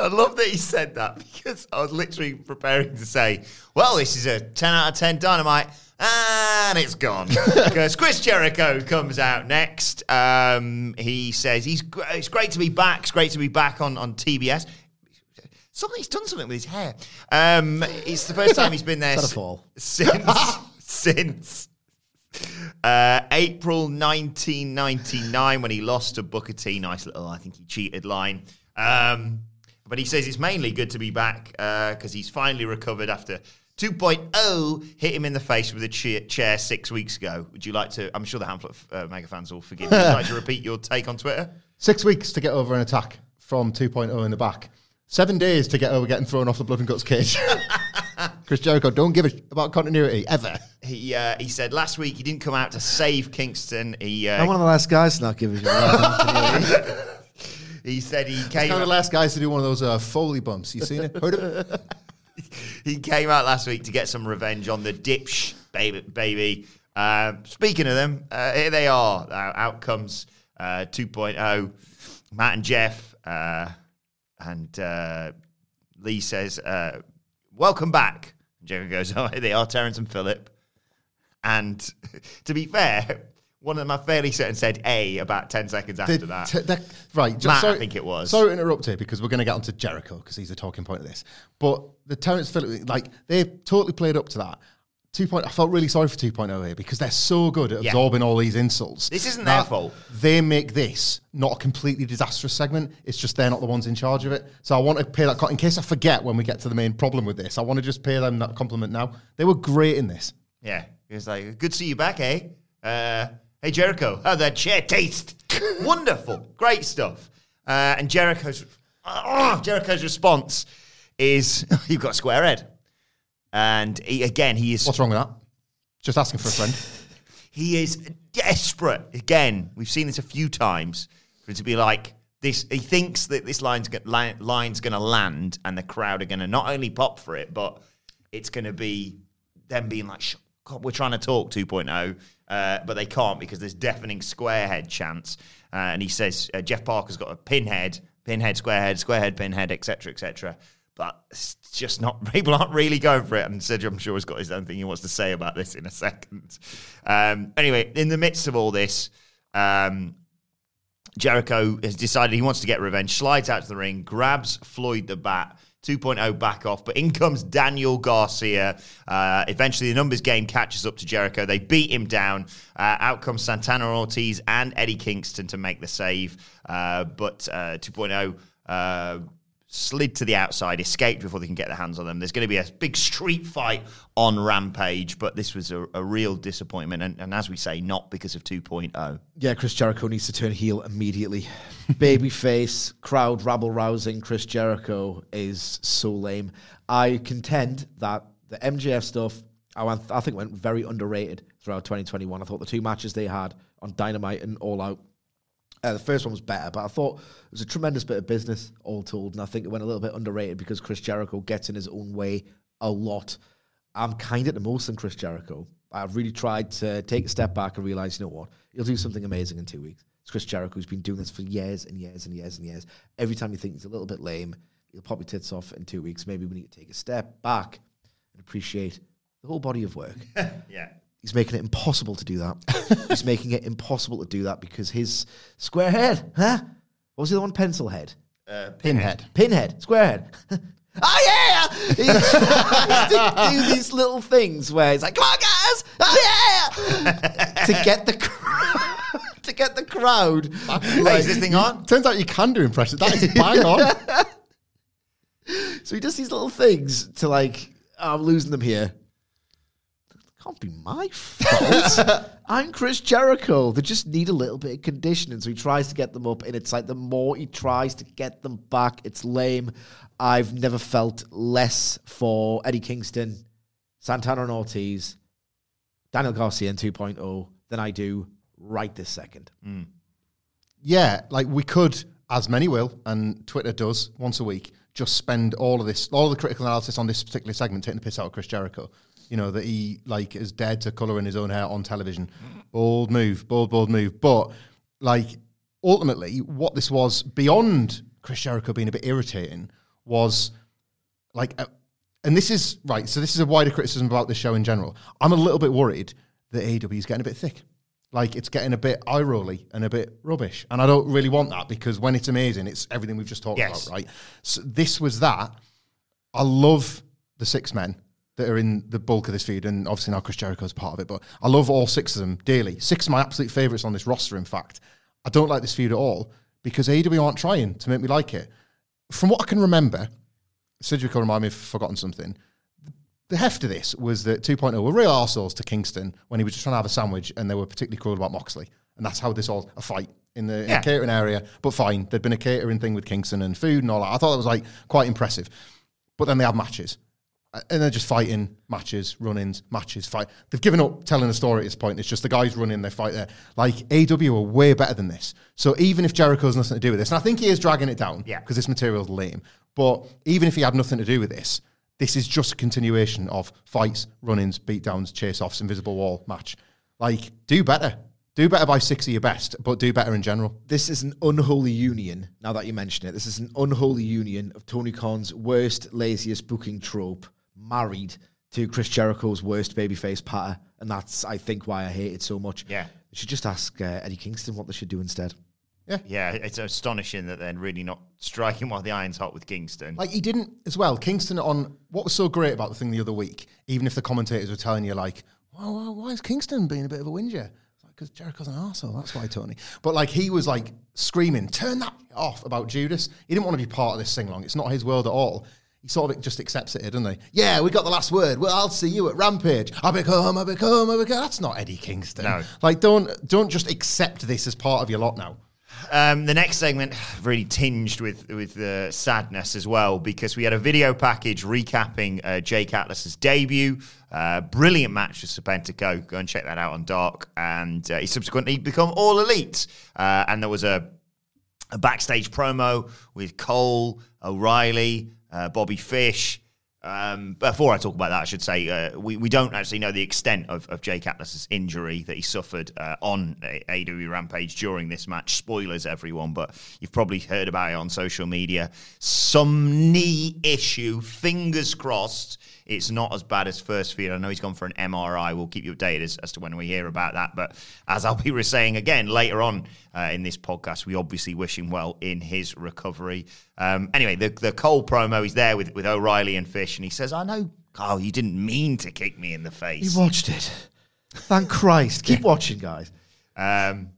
I love that he said that because I was literally preparing to say, well, this is a 10 out of 10 dynamite. And it's gone because Chris Jericho comes out next. Um, he says he's it's great to be back. It's great to be back on, on TBS. Something he's done something with his hair. Um, it's the first time he's been there that a si- fall? since since uh, April 1999 when he lost to Booker T. Nice little, I think he cheated line. Um, but he says it's mainly good to be back because he's finally recovered after 2.0 hit him in the face with a chair, chair six weeks ago. Would you like to? I'm sure the Hamflett uh, mega fans will forgive you. Would you like to repeat your take on Twitter? Six weeks to get over an attack from 2.0 in the back. Seven days to get over getting thrown off the blood and guts cage. Chris Jericho, don't give a sh- about continuity ever. He uh, he said last week he didn't come out to save Kingston. He uh, I'm one of the last guys to not give a shit. he said he came. Kind of last guys to do one of those uh, Foley bumps. You seen it? Heard of it? he came out last week to get some revenge on the dipsh baby. baby. Uh, speaking of them, uh, here they are. Uh, outcomes uh, 2.0. Matt and Jeff. Uh, and uh, Lee says, uh, Welcome back. And goes, Oh, here they are, Terrence and Philip. And to be fair, one of them I fairly certain said A about 10 seconds after Did- that. t- that- right. just Matt, I think it was. Sorry to interrupt here because we're going to get onto Jericho because he's the talking point of this. But the Terrence Phillip, like, they totally played up to that. 2.0, I felt really sorry for 2.0 here because they're so good at Yeah. absorbing all these insults. This isn't their fault. They make this not a completely disastrous segment. It's just they're not the ones in charge of it. So I want to pay that, in case I forget when we get to the main problem with this, I want to just pay them that compliment now. They were great in this. Yeah, It was like, "Good to see you back, eh? Uh, hey Jericho, how that chair taste? Wonderful, great stuff." Uh, and Jericho's uh, Jericho's response is, "You've got a square head," and he, again, he is What's wrong with that? Just asking for a friend. he is desperate. Again, we've seen this a few times for it to be like this. He thinks that this line's line's going to land, and the crowd are going to not only pop for it, but it's going to be them being like, God, "We're trying to talk 2.0," uh, but they can't because there's deafening squarehead chants. Uh, and he says uh, Jeff Parker's got a pinhead, pinhead, squarehead, squarehead, pinhead, etc., etc. But it's just not. People aren't really going for it. And Cedric, I'm sure, has got his own thing he wants to say about this in a second. Um, anyway, in the midst of all this, um, Jericho has decided he wants to get revenge, slides out to the ring, grabs Floyd the Bat. 2.0 back off, but in comes Daniel Garcia. Uh, eventually, the numbers game catches up to Jericho. They beat him down. Uh, out comes Santana Ortiz and Eddie Kingston to make the save. Uh, but uh, 2.0 uh, slid to the outside, escaped before they can get their hands on them. There's going to be a big street fight on Rampage, but this was a, a real disappointment. And, and as we say, not because of oh. 2.0. Yeah, Chris Jericho needs to turn heel immediately. Babyface, crowd rabble rousing Chris Jericho is so lame. I contend that the MJF stuff, oh, I, I think, went very underrated throughout 2021. I thought the two matches they had on Dynamite and All Out, uh, the first one was better, but I thought it was a tremendous bit of business, all told. And I think it went a little bit underrated because Chris Jericho gets in his own way a lot. I'm kind of the most than Chris Jericho. I've really tried to take a step back and realize, you know what? He'll do something amazing in two weeks. It's Chris Jericho who's been doing this for years and years and years and years. Every time you think he's a little bit lame, he'll pop your tits off in two weeks. Maybe we need to take a step back and appreciate the whole body of work. Yeah. He's making it impossible to do that. He's making it impossible to do that because his square head, huh? What was the other one? Pencil head. Uh, pinhead. Pinhead, squarehead. oh yeah! He tries to do these little things where he's like, "Come on, guys! Oh yeah!" to get the cr- to get the crowd. Hey, is this thing on? Turns out you can do impressions. That is bang on. So he does these little things to like, "Oh, I'm losing them here. Can't be my fault. I'm Chris Jericho. They just need a little bit of conditioning. So he tries to get them up, and it's like the more he tries to get them back, it's lame. I've never felt less for Eddie Kingston, Santana and Ortiz, Daniel Garcia in 2.0 than I do right this second. Mm. yeah, like we could. as many will, and Twitter does once a week, just spend all of this, all of the critical analysis on this particular segment, taking the piss out of Chris Jericho. You know that he like is dead to colouring his own hair on television. Bold move, bold, bold move. But like ultimately, what this was beyond Chris Jericho being a bit irritating was like, uh, and this is right. So this is a wider criticism about the show in general. I'm a little bit worried that AEW is getting a bit thick. Like it's getting a bit eye rolly and a bit rubbish, and I don't really want that because when it's amazing, it's everything we've just talked Yes. about, right? So this was that. I love the six men that are in the bulk of this feud, and obviously now Chris Jericho is part of it. But I love all six of them dearly. Six of my absolute favorites on this roster. In fact, I don't like this feud at all because AEW aren't trying to make me like it. From what I can remember, Sidgwick will remind me if I've forgotten something. The heft of this was that 2.0 were real arseholes to Kingston when he was just trying to have a sandwich and they were particularly cruel about Moxley. And that's how this all, a fight in the, in Yeah. the catering area. But fine, there'd been a catering thing with Kingston and food and all that. I thought that was like quite impressive. But then they have matches. And they're just fighting matches, run-ins, matches, fight. They've given up telling a story at this point. It's just the guys running, they fight there. Like AW are way better than this. So even if Jericho's nothing to do with this, and I think he is dragging it down Yeah. because this material's lame. But even if he had nothing to do with this, this is just a continuation of fights, run-ins, beatdowns, chase-offs, invisible wall match. Like, do better. Do better by six of your best, but do better in general. This is an unholy union, now that you mention it. This is an unholy union of Tony Khan's worst, laziest booking trope married to Chris Jericho's worst babyface patter. And that's, I think, why I hate it so much. Yeah. They should just ask uh, Eddie Kingston what they should do instead. Yeah, yeah, it's astonishing that they're really not striking while the iron's hot with Kingston. Like he didn't as well. Kingston on what was so great about the thing the other week, even if the commentators were telling you like, well, well why is Kingston being a bit of a whinger? Because Jericho's an arsehole, that's why, Tony. But like he was like screaming, turn that off about Judas. He didn't want to be part of this sing long. It's not his world at all. He sort of just accepts it, doesn't he? Yeah, we got the last word. Well, I'll see you at Rampage. I become, I become, I become. That's not Eddie Kingston. No. Like, don't don't just accept this as part of your lot now. Um, the next segment really tinged with with uh, sadness as well because we had a video package recapping uh, Jake Atlas's debut. Uh, brilliant match with Serpentico. Go and check that out on Dark. And uh, he subsequently become all elite. Uh, and there was a a backstage promo with Cole, O'Reilly, uh, Bobby Fish. Um, before I talk about that, I should say uh, we, we don't actually know the extent of, of Jake Atlas's injury that he suffered uh, on A- AEW Rampage during this match. Spoilers, everyone, but you've probably heard about it on social media. Some knee issue, fingers crossed. It's not as bad as first feed. I know he's gone for an MRI. We'll keep you updated as, as to when we hear about that. But as I'll be saying again later on uh, in this podcast, we obviously wish him well in his recovery. Um, anyway, the, the Cole promo, he's there with, with O'Reilly and Fish, and he says, I know, Kyle, you didn't mean to kick me in the face. You watched it. Thank Christ. Keep watching, guys. Um,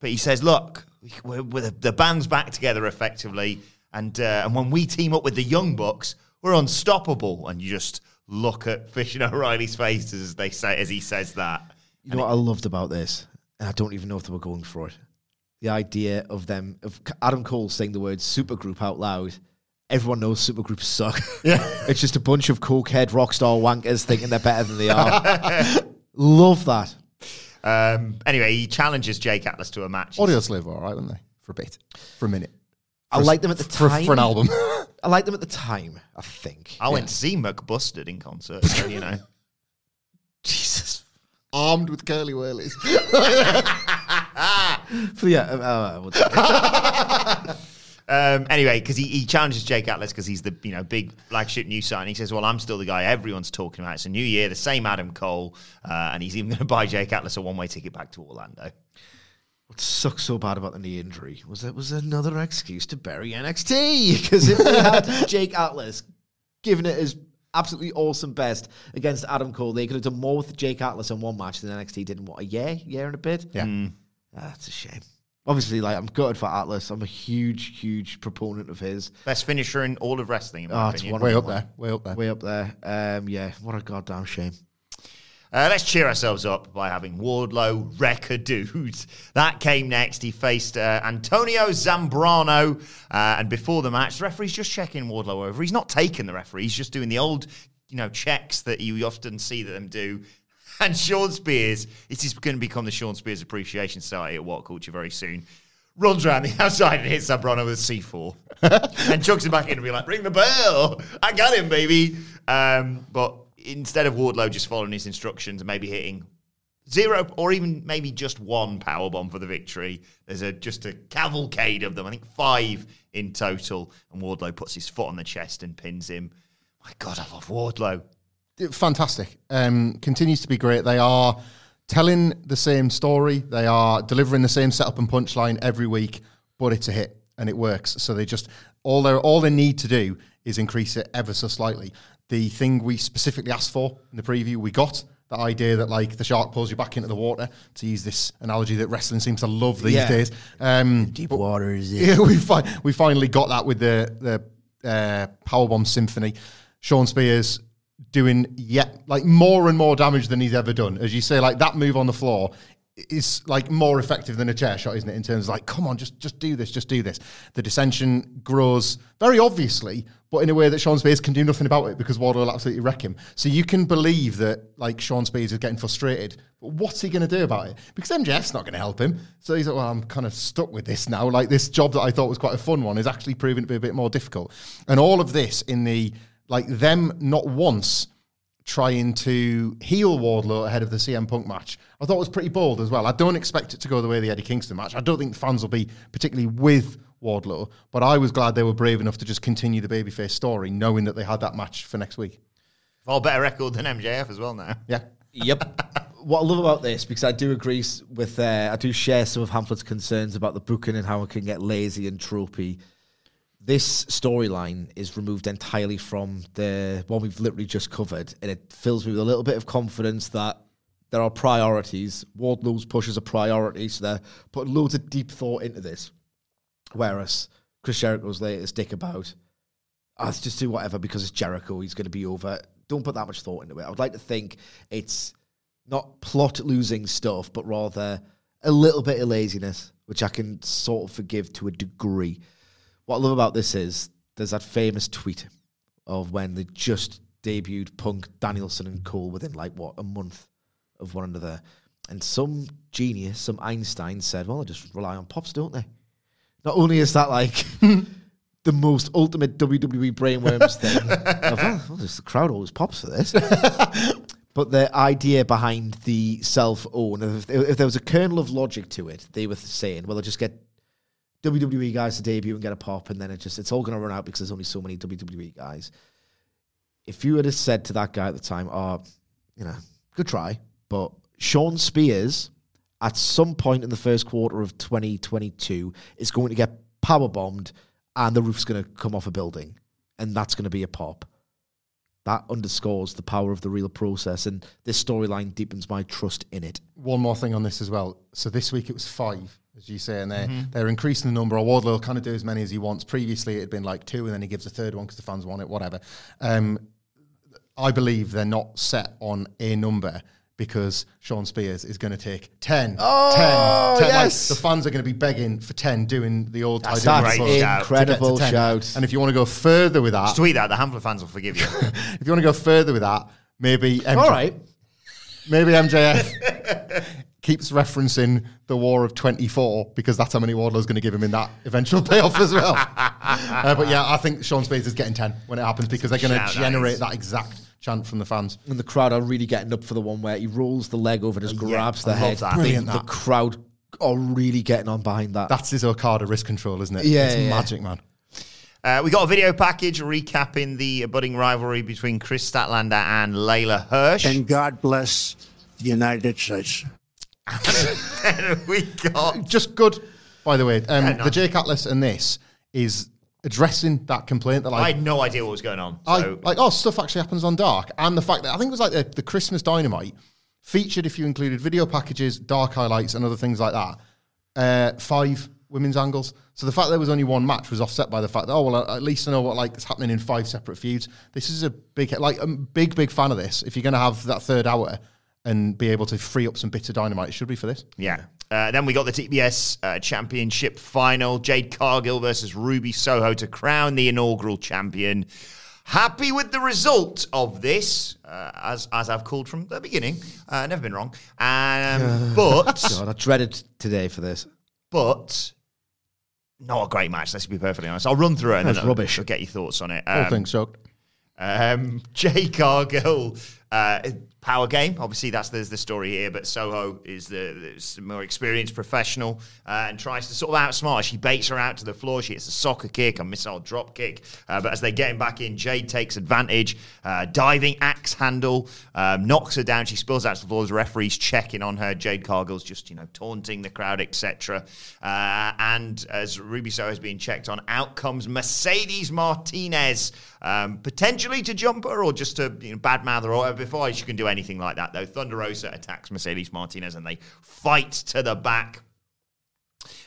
but he says, "Look, we're, we're the, the band's back together effectively, and uh, and when we team up with the Young Bucks, we're unstoppable." And you just look at Fish and O'Reilly's faces as they say as he says that. You know what I loved about this? And I don't even know if they were going for it. The idea of them, of Adam Cole saying the word supergroup out loud. Everyone knows supergroups suck. Yeah. it's just a bunch of cokehead rock star wankers thinking they're better than they are. Love that. Um, anyway, he challenges Jake Atlas to a match. Audioslave were all right, weren't they? For a bit, for a minute. I liked them at the for, time. for an album. I liked them at the time, I think. I went to see McBusted in concert, so you know. Jesus. Armed with curly whirlies. But yeah, uh, uh, I would- Um, anyway, because he, he challenges Jake Atlas because he's the you know big flagship new sign. He says, "Well, I'm still the guy everyone's talking about. It's a new year, the same Adam Cole, uh, and he's even going to buy Jake Atlas a one way ticket back to Orlando." What sucks so bad about the knee injury was it was another excuse to bury NXT because if they had Jake Atlas giving it his absolutely awesome best against Adam Cole, they could have done more with Jake Atlas in one match than NXT did in what a year, year and a bit. Yeah. Ah, that's a shame. Obviously, like I'm gutted for Atlas. I'm a huge, huge proponent of his. Best finisher in all of wrestling, in my Oh, it's one way up there. Way up there. Way up there. Um, yeah, what a goddamn shame. Uh, let's cheer ourselves up by having Wardlow wreck a dude. That came next. He faced uh, Antonio Zambrano. Uh, and before the match, the referee's just checking Wardlow over. He's not taking the referee. He's just doing the old, you know, checks that you often see them do. And Shawn Spears, it is going to become the Shawn Spears Appreciation Society at What Culture very soon. runs around the outside and hits Zambrano with C4. and chucks him back in and be like, ring the bell. I got him, baby. Um, but instead of Wardlow just following his instructions and maybe hitting zero or even maybe just one power bomb for the victory, there's a just a cavalcade of them. I think five in total. And Wardlow puts his foot on the chest and pins him. My God, I love Wardlow. fantastic. Um, continues to be great. They are telling the same story. They are delivering the same setup and punchline every week, but it's a hit and it works. So they just all they all they need to do is increase it ever so slightly. The thing we specifically asked for in the preview, we got the idea that like the shark pulls you back into the water. To use this analogy that wrestling seems to love these Yeah. days. Um, Deep waters. yeah, we fi- we finally got that with the the uh, Powerbomb Symphony. Shawn Spears doing yet like more and more damage than he's ever done. As you say, like that move on the floor is like more effective than a chair shot, isn't it? In terms of like, come on, just just do this, just do this. The dissension grows very obviously, but in a way that Shawn Spears can do nothing about it because Wardlow will absolutely wreck him. So you can believe that like Shawn Spears is getting frustrated. But what's he going to do about it? Because MJF's not going to help him. So he's like, well, I'm kind of stuck with this now. Like this job that I thought was quite a fun one is actually proving to be a bit more difficult. And all of this in the like them not once trying to heal Wardlow ahead of the CM Punk match. I thought it was pretty bold as well. I don't expect it to go the way of the Eddie Kingston match. I don't think the fans will be particularly with Wardlow, but I was glad they were brave enough to just continue the babyface story, knowing that they had that match for next week. Far better record than MJF as well now. Yeah. Yep. what I love about this, because I do agree with, uh, I do share some of Hamflett's concerns about the booking and how it can get lazy and tropey. This storyline is removed entirely from the one we've literally just covered, and it fills me with a little bit of confidence that there are priorities. Wardlow's push is a priority, so they're putting loads of deep thought into this. Whereas Chris Jericho's latest dick about, "Oh, let's just do whatever because it's Jericho, he's going to be over. Don't put that much thought into it. I would like to think it's not plot losing stuff, but rather a little bit of laziness, which I can sort of forgive to a degree. What I love about this is there's that famous tweet of when they just debuted Punk, Danielson, and Cole within like what a month of one another, and some genius, some Einstein said, "Well, they just rely on pops, don't they?" Not only is that like the most ultimate WWE brainworms thing, of, oh, well, the crowd always pops for this. but the idea behind the self own, if, if there was a kernel of logic to it, they were saying, well, they'll just get WWE guys to debut and get a pop, and then it just it's all going to run out because there's only so many WWE guys. If you had said to that guy at the time, "Oh, you know, good try," but Shawn Spears at some point in the first quarter of 2022 is going to get power bombed, and the roof's going to come off a building, and that's going to be a pop. That underscores the power of the real process, and this storyline deepens my trust in it. One more thing on this as well. So this week it was five, as you say, and they're, they're increasing the number. Or Wardlow will kind of do as many as he wants. Previously it had been like two, and then he gives a third one because the fans want it, whatever. Um, I believe they're not set on a number because Shawn Spears is going to take 10. Oh, 10, 10. Like, yes. the fans are going to be begging for 10 doing the old That's Tye a Dillinger great pose shout. to to Incredible shout. And if you want to go further with that, Just tweet that. The Hamflett fans will forgive you. if you want to go further with that, maybe MJ, All right. maybe MJF keeps referencing the War of 24 because that's how many Wardlow's going to give him in that eventual payoff as well. Uh, but yeah, I think Shawn Spears is getting 10 when it happens because they're going to generate is. that exact chant from the fans. And the crowd are really getting up for the one where he rolls the leg over and just grabs the I love head. that. The- Brilliant, the that. crowd are really getting on behind that. That's his Okada wrist control, isn't it? Yeah, it's yeah, yeah. magic, man. Uh, we got a video package recapping the budding rivalry between Kris Statlander and Leyla Hirsch. and God bless the United States. And we got Just good, by the way. Um, Yeah, no. The Jake Atlas and this is addressing that complaint that I like had no idea what was going on. I So like oh stuff actually happens on Dark, and the fact that I think it was like the, the Christmas Dynamite featured if you included video packages, Dark highlights, and other things like that. Uh, five women's angles. So the fact there was only one match was offset by the fact that oh well at least I know what like is happening in five separate feuds. This is a big like I'm a big big fan of this. If you're going to have that third hour and be able to free up some bits of Dynamite, it should be for this. yeah. Uh, then we got the TBS uh, Championship final. Jade Cargill versus Ruby Soho to crown the inaugural champion. Happy with the result of this, uh, as as I've called from the beginning. Uh, never been wrong. Um, but God, I dreaded today for this. but not a great match. Let's be perfectly honest. I'll run through it and That then I'll, rubbish. I'll get your thoughts on it. Whole Um, thing sucked. um, Jade Cargill, uh, power game. Obviously, that's the, the story here. But Soho is the, the more experienced professional uh, and tries to sort of outsmart. her. She baits her out to the floor. She hits a soccer kick, a missile drop kick. Uh, but as they're getting back in, Jade takes advantage. Uh, diving axe handle um, knocks her down. She spills out to the floor. The referee's checking on her. Jade Cargill's just you know taunting the crowd, etc. Uh, and as Ruby Soho is being checked on, out comes Mercedes Martinez, um, potentially to jump her or just to you know, badmouth her or whatever. Before she can do anything like that, though, Thunder Rosa attacks Mercedes Martinez and they fight to the back.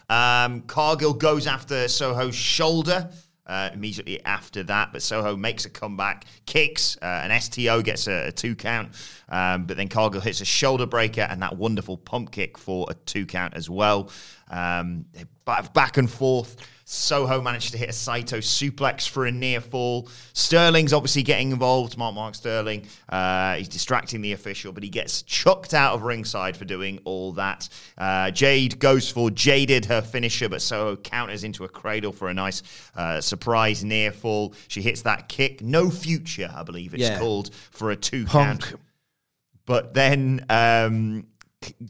Um, Cargill goes after Soho's shoulder uh, immediately after that, but Soho makes a comeback, kicks, uh, an STO gets a, a two count, um, but then Cargill hits a shoulder breaker and that wonderful pump kick for a two count as well. Um, back, and forth. Soho managed to hit a Saito suplex for a near fall. Sterling's obviously getting involved. Mark Mark Sterling. Uh, he's distracting the official, but he gets chucked out of ringside for doing all that. Uh, Jade goes for Jaded, her finisher, but Soho counters into a cradle for a nice uh, surprise near fall. She hits that kick. No future, I believe it's Yeah. called, for a two Punk. count. But then um,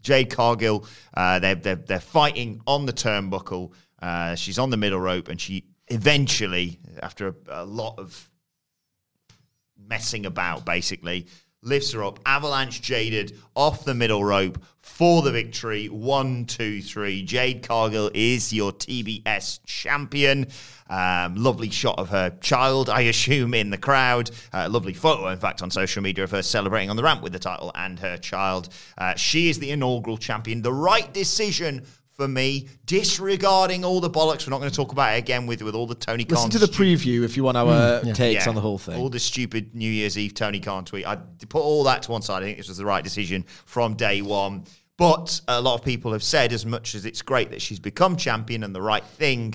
Jade Cargill, uh, they're, they're, they're fighting on the turnbuckle. Uh, she's on the middle rope, and she eventually, after a, a lot of messing about, basically, lifts her up. Avalanche Jaded off the middle rope for the victory. One, two, three. Jade Cargill is your TBS champion. Um, lovely shot of her child, I assume, in the crowd. Uh, lovely photo, in fact, on social media of her celebrating on the ramp with the title and her child. Uh, she is the inaugural champion. The right decision. For me, disregarding all the bollocks, we're not going to talk about it again with with all the Tony Khan Listen to the stu- preview if you want our uh, mm, takes yeah, on the whole thing. All the stupid New Year's Eve Tony Khan tweet. I put all that to one side. I think this was the right decision from day one. But a lot of people have said, as much as it's great that she's become champion and the right thing,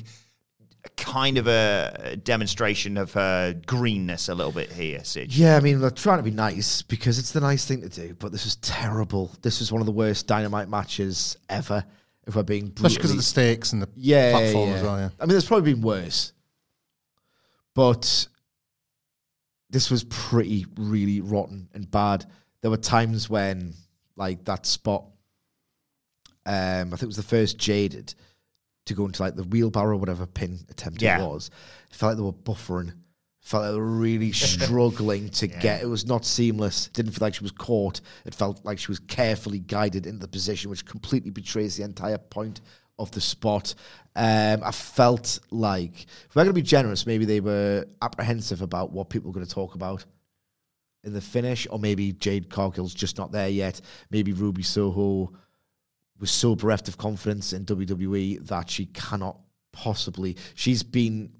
kind of a demonstration of her greenness a little bit here, Sid. Yeah, I mean, they're trying to be nice because it's the nice thing to do, but this was terrible. This was one of the worst dynamite matches ever, if we're being Especially because of the stakes and the yeah, platform yeah. as well. Yeah. I mean, there's probably been worse, but this was pretty, really rotten and bad. There were times when, like that spot, um, I think it was the first Jaded to go into like the wheelbarrow, whatever pin attempt Yeah. it was. It felt like they were buffering. Felt like they were really struggling to get. It was not seamless. Didn't feel like she was caught. It felt like she was carefully guided into the position, which completely betrays the entire point of the spot. Um, I felt like, if we're going to be generous, maybe they were apprehensive about what people were going to talk about in the finish, or maybe Jade Cargill's just not there yet. Maybe Ruby Soho was so bereft of confidence in WWE that she cannot possibly. She's been,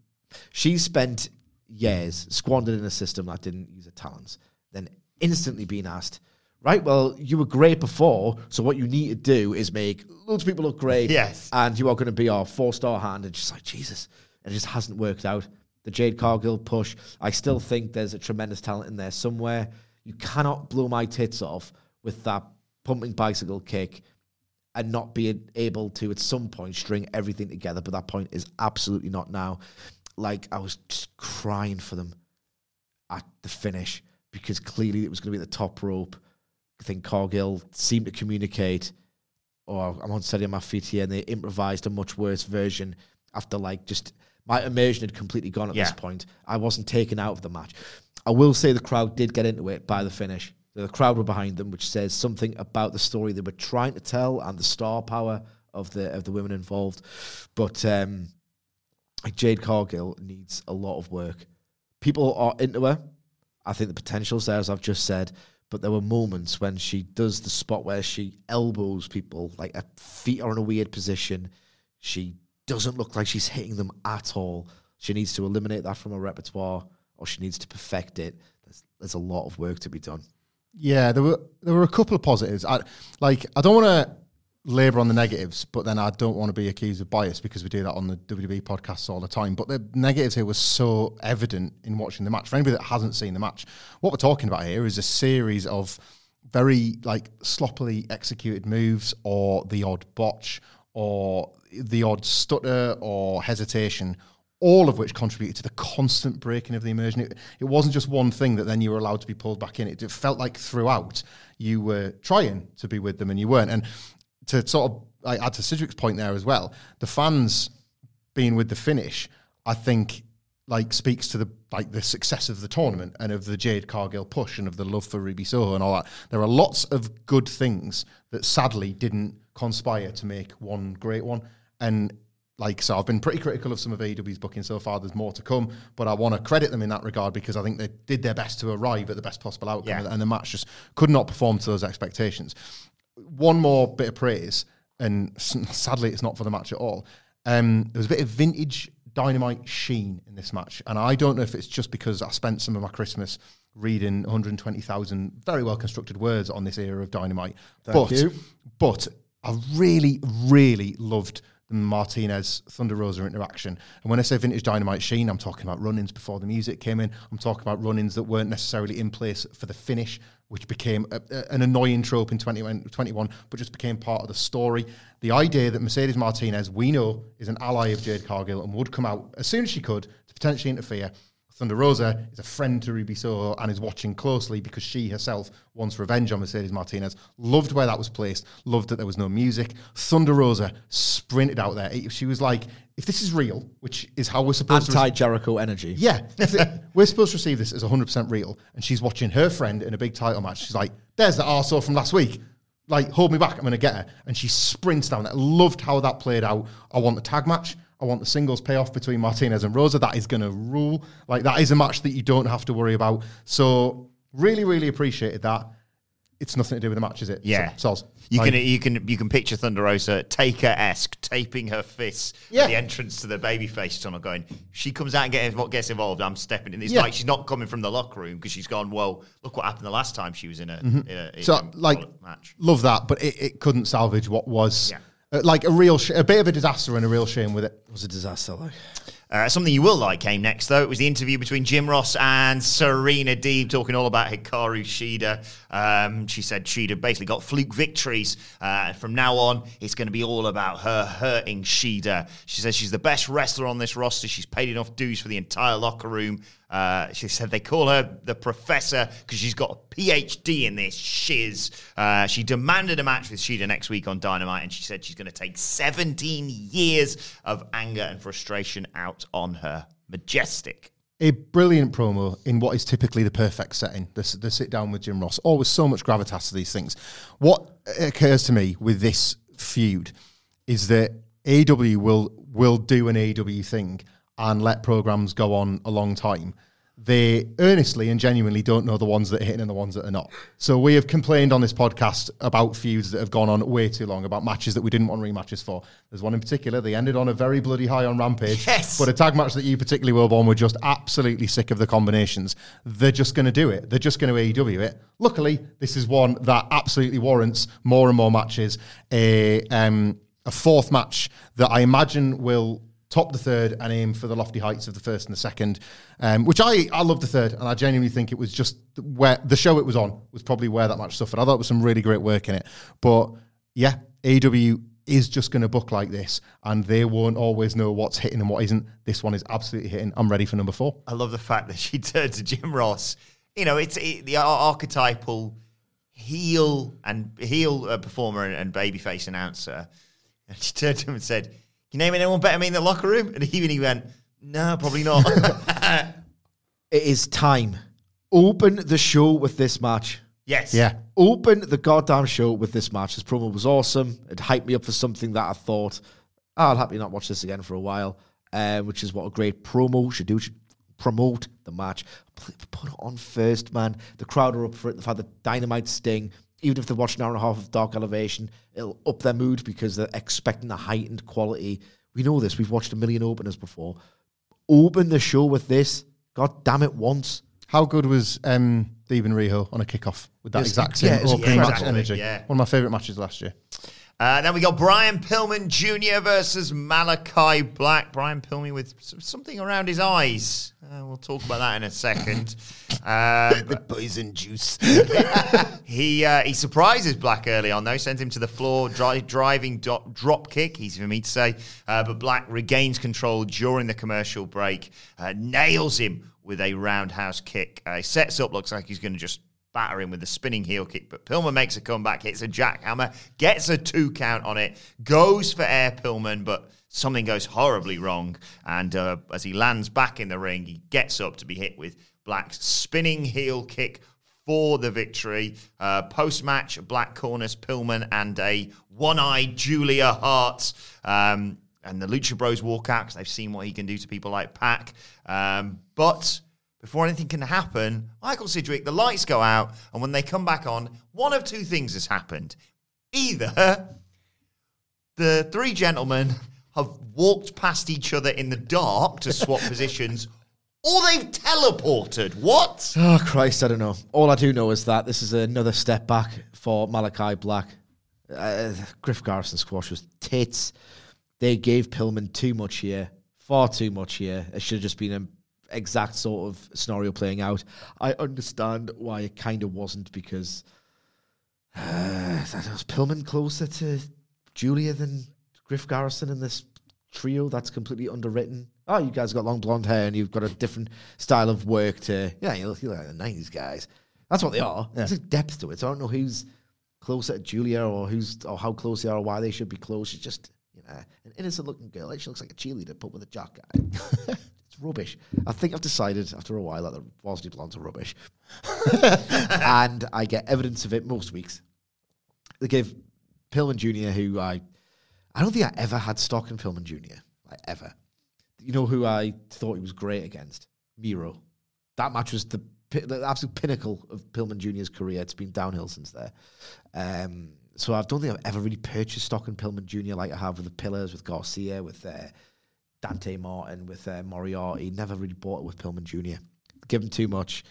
she's spent years squandered in a system that didn't use her talents, then instantly being asked, right, well, you were great before, so what you need to do is make loads of people look great. Yes. And you are going to be our four star hand. And she's like, Jesus. It just hasn't worked out. The Jade Cargill push, I still think there's a tremendous talent in there somewhere. You cannot blow my tits off with that pumping bicycle kick and not be able to at some point string everything together. But that point is absolutely not now. Like I was just crying for them at the finish because clearly it was going to be the top rope. I think Cargill seemed to communicate, or I'm on steady on my feet here, and they improvised a much worse version after like just my immersion had completely gone at this point. I wasn't taken out of the match. I will say the crowd did get into it by the finish. The crowd were behind them, which says something about the story they were trying to tell and the star power of the of the women involved. But um, like Jade Cargill needs a lot of work. People are into her. I think the potential's there, as I've just said. But there were moments when she does the spot where she elbows people, like her feet are in a weird position. She doesn't look like she's hitting them at all. She needs to eliminate that from her repertoire, or she needs to perfect it. There's, there's a lot of work to be done. Yeah, there were there were a couple of positives. I like I don't want to labour on the negatives, but then I don't want to be accused of bias because we do that on the WWE podcasts all the time. But the negatives here were so evident in watching the match. For anybody that hasn't seen the match, what we're talking about here is a series of very like sloppily executed moves or the odd botch or the odd stutter or hesitation, all of which contributed to the constant breaking of the immersion. It, it wasn't just one thing that then you were allowed to be pulled back in. It, it felt like throughout you were trying to be with them and you weren't. And to sort of like, add to Sidgwick's point there as well, the fans being with the finish, I think like speaks to the like the success of the tournament and of the Jade Cargill push and of the love for Ruby Soho and all that. There are lots of good things that sadly didn't conspire to make one great one. And like so I've been pretty critical of some of AEW's booking so far. There's more to come, but I want to credit them in that regard because I think they did their best to arrive at the best possible outcome, Yeah. and the match just could not perform to those expectations. One more bit of praise, and sadly it's not for the match at all. Um, there was a bit of vintage dynamite sheen in this match, and I don't know if it's just because I spent some of my Christmas reading 120,000 very well constructed words on this era of dynamite. but you. but I really, really loved the Martinez Thunder Rosa interaction. And when I say vintage dynamite sheen, I'm talking about run ins before the music came in. I'm talking about run ins that weren't necessarily in place for the finish, which became a, a- an annoying trope in 21, 21, but just became part of the story. The idea that Mercedes Martinez, we know, is an ally of Jade Cargill and would come out as soon as she could to potentially interfere. Thunder Rosa is a friend to Ruby Soho and is watching closely because she herself wants revenge on Mercedes Martinez. Loved where that was placed. Loved that there was no music. Thunder Rosa sprinted out there. She was like, if this is real, which is how we're supposed to. Anti Jericho energy. Yeah, it- we're supposed to receive this as 100% real. And she's watching her friend in a big title match. She's like, there's the arsehole from last week. Like, hold me back, I'm going to get her. And she sprints down there. Loved how that played out. I want the tag match. I want the singles payoff between Martinez and Rosa. That is going to rule. Like, that is a match that you don't have to worry about. So, really, really appreciated that. It's nothing to do with the match, is it? Yeah. So, soz. You Like, can you can you can picture Thunder Rosa Taker esque taping her fists Yeah. at the entrance to the babyface tunnel, going. She comes out and gets what gets involved. I'm stepping in. It's Yeah. like she's not coming from the locker room because she's gone. Well, look what happened the last time she was in a, in a, in So, a like, match. love that, but it, it couldn't salvage what was Yeah. uh, like a real, sh- a bit of a disaster and a real shame with it. It was a disaster. Like. Uh, something you will like came next, though. It was the interview between Jim Ross and Serena Deeb talking all about Hikaru Shida. Um, she said Shida basically got fluke victories. Uh, from now on, it's going to be all about her hurting Shida. She says she's the best wrestler on this roster. She's paid enough dues for the entire locker room. Uh, she said they call her the professor because she's got a PhD in this shiz. Uh, she demanded a match with Shida next week on Dynamite, and she said she's going to take 17 years of anger and frustration out on her. Majestic. A brilliant promo in what is typically the perfect setting. The, the sit down with Jim Ross. Always so much gravitas to these things. What occurs to me with this feud is that AW will will do an AW thing and let programs go on a long time. They earnestly and genuinely don't know the ones that are hitting and the ones that are not. So we have complained on this podcast about feuds that have gone on way too long, about matches that we didn't want rematches for. There's one in particular. They ended on a very bloody high on Rampage. Yes. But a tag match that you particularly were born were just absolutely sick of the combinations. They're just going to do it. They're just going to AEW it. Luckily, this is one that absolutely warrants more and more matches. A um, a fourth match that I imagine will top the third and aim for the lofty heights of the first and the second, um, which I I love the third, and I genuinely think it was just where the show it was on was probably where that match suffered. I thought it was some really great work in it, but yeah, AEW is just going to book like this, and they won't always know what's hitting and what isn't. This one is absolutely hitting. I'm ready for number four. I love the fact that she turned to Jim Ross. You know, it's it, the archetypal heel and heel uh, performer and, and babyface announcer. And she turned to him and said, "Can you name anyone better than me in the locker room?" And he even he went, "No, probably not." It is time. Open the show with this match. yes, Yeah, Open the goddamn show with this match. This promo was awesome. It hyped me up for something that I thought, "Oh, I'll happily not watch this again for a while, uh, which is what a great promo should do. Should promote the match. Put put it on first, man. The crowd are up for it. They've had the dynamite sting. Even if they watch an hour and a half of Dark Elevation, it'll up their mood because they're expecting a heightened quality. We know this. We've watched a million openers before. Open the show with this. God damn it, once. how good was um, Deeb and Riho on a kickoff with that Yes, exact same was opening match energy? Yeah. One of my favorite matches last year. Uh, then we got Brian Pillman Jr. versus Malachi Black. Brian Pillman with something around his eyes. Uh, we'll talk about that in a second. Uh, but Poison juice. he uh, he surprises Black early on though, sends him to the floor, dri- driving do- drop kick. Easy for me to say, uh, but Black regains control during the commercial break, uh, nails him with a roundhouse kick. Uh, he sets up, looks like he's going to just batter him with a spinning heel kick, but Pillman makes a comeback, hits a jackhammer, gets a two count on it, goes for air Pillman, but something goes horribly wrong. And uh, as he lands back in the ring, he gets up to be hit with Black's spinning heel kick for the victory. Uh, Post match, Black corners Pillman and a one eyed Julia Hart. Um, and the Lucha Bros walk out because they've seen what he can do to people like Pac. Um, but before anything can happen, Michael Sidgwick, the lights go out, and when they come back on, one of two things has happened. Either the three gentlemen have walked past each other in the dark to swap positions, or they've teleported. What? Oh Christ, I don't know. All I do know is that this is another step back for Malachi Black. Uh, Griff Garrison squash was tits. They gave Pillman too much here, far too much here. It should have just been an exact sort of scenario playing out. I understand why it kind of wasn't because uh, that was Pillman closer to Julia than Griff Garrison in this trio that's completely underwritten. Oh, you guys got long blonde hair and you've got a different style of work to. Yeah, you look, you look like the nineties guys. That's what they are. There's a depth to it. So I don't know who's closer to Julia or who's or how close they are or why they should be close. She's just know an innocent looking girl. She looks like a cheerleader put with a jock guy. it's rubbish. I think I've decided after a while that the varsity blondes are rubbish, and I get evidence of it most weeks. They gave Pillman Jr., who I I don't think I ever had stock in Pillman Jr. Like ever. You know who I thought he was great against? Miro. That match was the, the absolute pinnacle of Pillman Jr.'s career. It's been downhill since there. Um, so I don't think I've ever really purchased stock in Pillman Jr. like I have with the Pillars, with Garcia, with uh, Dante Martin, with uh, Moriarty. Never really bought it with Pillman Jr. Give him too much.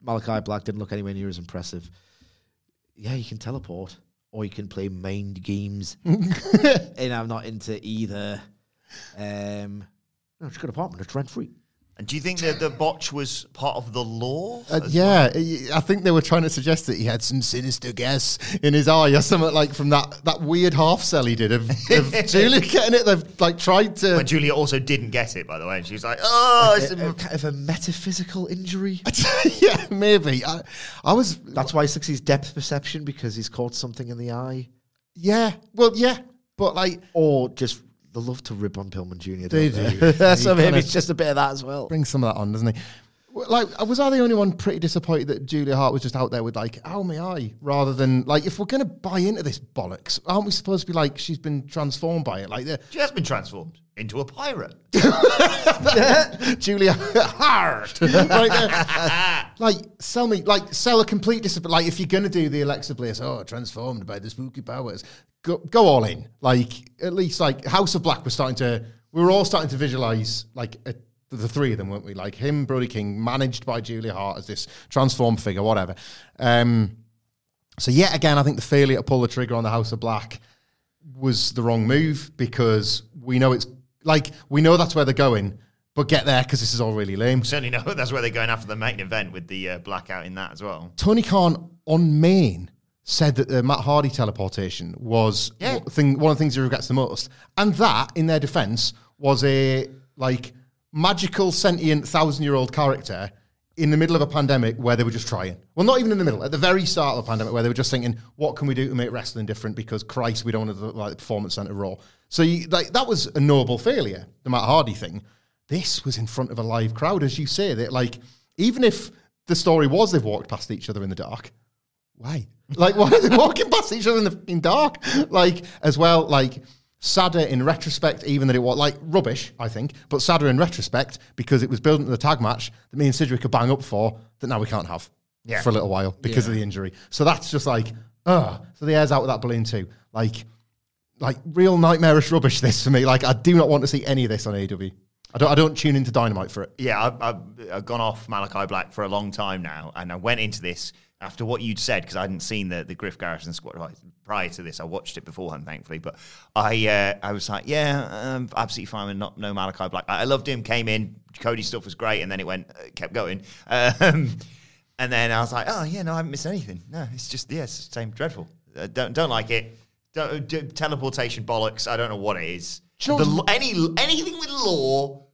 Malachi Black didn't look anywhere near as impressive. Yeah, you can teleport, or you can play mind games. and I'm not into either. Um, no, just got an apartment. It's rent free. And do you think that the botch was part of the lore? Uh, as yeah, I think they were trying to suggest that he had some sinister gas in his eye or something like from that, that weird half sell he did of, of Julia getting it. They've like tried to. When Julia also didn't get it, by the way, and she was like, "Oh, it's A, a a- kind of a metaphysical injury. yeah, maybe. I, I was. That's why he sucks his depth perception because he's caught something in the eye, Yeah, well, yeah, but like or just the love to rip on Pillman Jr. They do. so He maybe it's just a bit of that as well. bring some of that on, doesn't he? Like, uh, was I the only one pretty disappointed that Julia Hart was just out there with like, "Ow, my eye," rather than like, if we're gonna buy into this bollocks, aren't we supposed to be like, she's been transformed by it? Like, the she has been transformed into a pirate." Julia Hart. right uh, there. like, sell me, like, sell a complete disappointment. Like, if you're going to do the Alexa Bliss, oh, transformed by the spooky powers, go, go all in. Like, at least, like, House of Black was starting to, we were all starting to visualize, like, a, the three of them, weren't we? Like, him, Brody King, managed by Julia Hart as this transformed figure, whatever. Um, so, yet again, I think the failure to pull the trigger on the House of Black was the wrong move because we know it's like we know that's where they're going, but get there because this is all really lame. Certainly, no. That's where they're going after the main event with the uh, blackout in that as well. Tony Khan on main said that the Matt Hardy teleportation was Yeah. thing, one of the things he regrets the most, and that, in their defense, was a like magical sentient thousand year old character in the middle of a pandemic where they were just trying. Well, not even in the middle, at the very start of a pandemic where they were just thinking, what can we do to make wrestling different? Because Christ, we don't want to look like the performance center raw. So you, like that was a noble failure, the Matt Hardy thing. This was in front of a live crowd, as you say. That like even if the story was they've walked past each other in the dark, why? Like, why are they walking past each other in the in dark? Like, as well, like, sadder in retrospect, even that it was like rubbish, I think, but sadder in retrospect because it was building to the tag match that me and Sidgwick could bang up for that now we can't have Yeah. for a little while because of the injury. So that's just like, ugh. So the air's out with that balloon too. Like, like real nightmarish rubbish. This for me. Like, I do not want to see any of this on AW. I don't. I don't tune into Dynamite for it. Yeah, I've, I've, I've gone off Malachi Black for a long time now, and I went into this after what you'd said, because I hadn't seen the, the Griff Garrison squad prior to this. I watched it beforehand, thankfully. But I uh, I was like, yeah, I'm absolutely fine with not, no Malachi Black. I loved him, came in, Cody stuff was great, and then it went, uh, kept going. Um, and then I was like, oh, yeah, no, I haven't missed anything. No, it's just, yeah, it's the same dreadful. Uh, don't, don't like it. Don't, do, teleportation bollocks. I don't know what it is. You know The any anything with lore,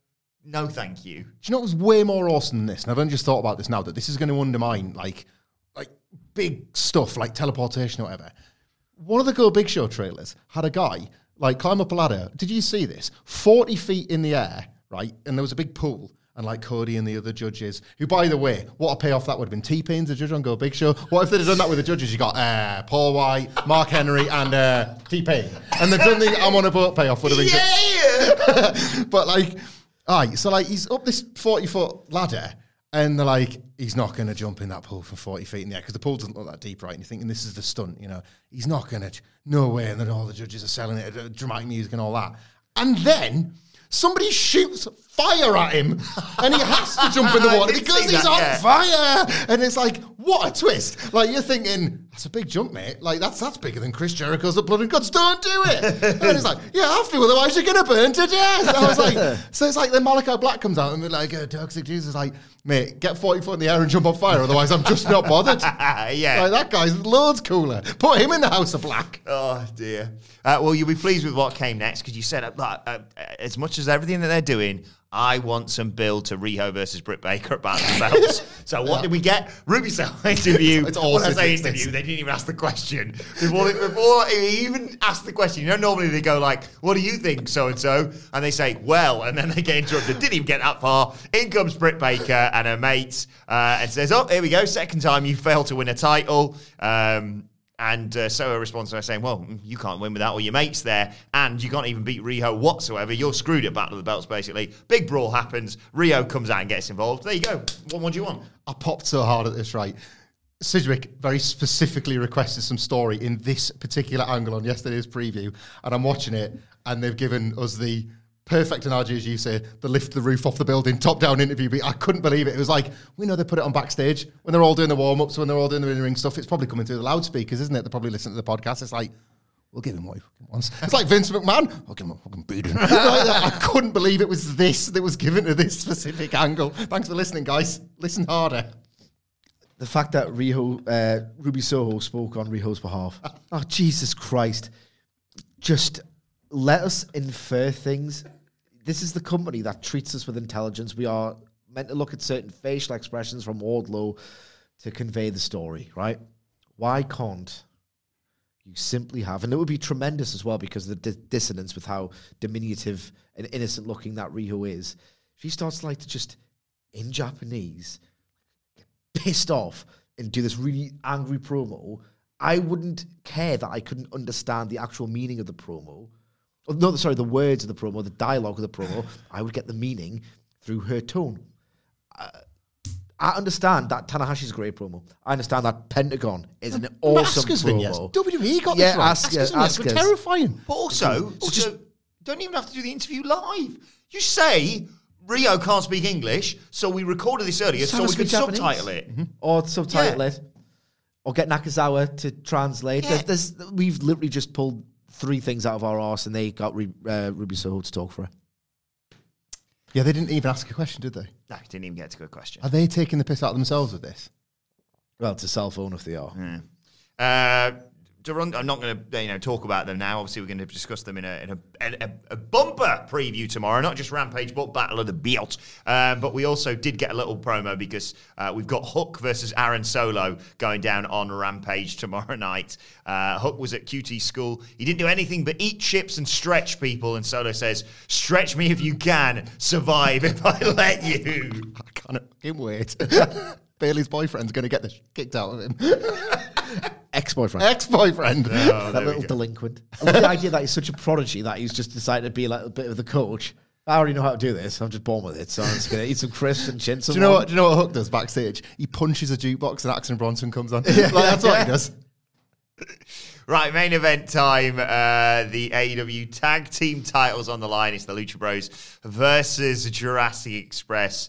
no, thank you. Do you know what was way more awesome than this? And I've only just thought about this now that this is going to undermine like like big stuff like teleportation or whatever. One of the Go Big Show trailers had a guy like climb up a ladder. Did you see this? Forty feet in the air, right? And there was a big pool. And like Cody and the other judges, who, by the way, what a payoff that would have been. T Pain's a judge on Go Big Show. What if they'd have done that with the judges? You got uh, Paul White, Mark Henry, and uh, T Pain. And they've done the I'm on a boat payoff would have been. Yeah! but like, aye, so like he's up this 40 foot ladder and they're like, he's not going to jump in that pool from 40 feet in the air because the pool doesn't look that deep, right? And you're thinking this is the stunt, you know, he's not going to, no way. And then all the judges are selling it, uh, dramatic music and all that. And then somebody shoots fire at him and he has to jump in the water because he's that, on yeah. fire. And it's like, what a twist. Like you're thinking, that's a big jump, mate. Like that's that's bigger than Chris Jericho's The Blood and Guts. Don't do it. and it's like, yeah, I have to, otherwise you're gonna burn to death. I was like, so it's like then Malachi Black comes out and they're like, uh, Toxic Jesus is like, mate, get 40 foot in the air and jump on fire, otherwise I'm just not bothered. yeah. Like that guy's loads cooler. Put him in the House of Black. Oh dear. Uh, well, you'll be pleased with what came next because you said uh, uh, as much as everything that they're doing, I want some build to Riho versus Britt Baker of the Belts. so what did we get? Ruby Soho interview. It's all when I say interview, they didn't even ask the question before. They, before he even asked the question, you know, normally they go like, "What do you think, so and so?" And they say, "Well," and then they get interrupted. Didn't even get that far. In comes Britt Baker and her mates uh, and says, "Oh, here we go. Second time you failed to win a title." Um, and uh, Soho responds her saying, Well, you can't win without all your mates there, and you can't even beat Riho whatsoever. You're screwed at Battle of the Belts, basically. Big brawl happens. Riho comes out and gets involved. There you go. What more do you want? I popped so hard at this, right? Sidgwick very specifically requested some story in this particular angle on yesterday's preview, and I'm watching it, and they've given us the perfect analogy, as you say, the lift the roof off the building, top down interview. But I couldn't believe it. It was like, we know they put it on backstage when they're all doing the warm ups, when they're all doing the in ring stuff. It's probably coming through the loudspeakers, isn't it? They're probably listening to the podcast. It's like, We'll give him what he wants. It's like Vince McMahon. I'll give him a fucking beating. Like that. I couldn't believe it was this that was given to this specific angle. Thanks for listening, guys. Listen harder. the fact that Riho, uh, Ruby Soho spoke on Riho's behalf. oh, Jesus Christ. Just let us infer things. This is the company that treats us with intelligence. We are meant to look at certain facial expressions from Wardlow to convey the story, right? Why can't you simply have, and it would be tremendous as well because of the di- dissonance with how diminutive and innocent looking that Riho is. She starts like to just, in Japanese, get pissed off and do this really angry promo, I wouldn't care that I couldn't understand the actual meaning of the promo. No, sorry, the words of the promo, the dialogue of the promo. I would get the meaning through her tone. Uh, I understand that Tanahashi's a great promo. I understand that Pentagon is an awesome Asuka's promo. vignettes. WWE got Yeah, this right. Asuka- Asuka's were Asuka's. terrifying. But also, also don't even have to do the interview live. You say Riho can't speak English, so we recorded this earlier Just so we us could Japanese. subtitle it. Or subtitle Yeah. it. Or get Nakazawa to translate. Yeah. There's, there's, we've literally just pulled three things out of our arse and they got Ru- uh, Ruby Soho to talk for her. Yeah, they didn't even ask a question, did they? No, didn't even get to a good question. Are they taking the piss out of themselves with this? Well, it's a cell phone if they are. Uh, run, I'm not going to you know talk about them now. Obviously, we're going to discuss them in a in a, a, a bumper preview tomorrow. Not just Rampage, but Battle of the Belt. Um, but we also did get a little promo because uh, we've got Hook versus Aaron Solo going down on Rampage tomorrow night. Uh, Hook was at QT school. He didn't do anything but eat chips and stretch people. And Solo says, "Stretch me if you can. Survive if I let you." I can't fucking wait. Bailey's boyfriend's going to get the sh- kicked out of him. Ex-boyfriend. Ex-boyfriend. that little delinquent. I love the idea that he's such a prodigy that he's just decided to be like a bit of the coach. I already know how to do this. I'm just born with it, so I'm just gonna eat some crisps and chin. Do you know what? Do you know what Hook does backstage? He punches a jukebox and Action Bronson comes on. Like, that's what he does. Right, main event time. Uh, the AEW tag team titles on the line. It's the Lucha Bros versus Jurassic Express.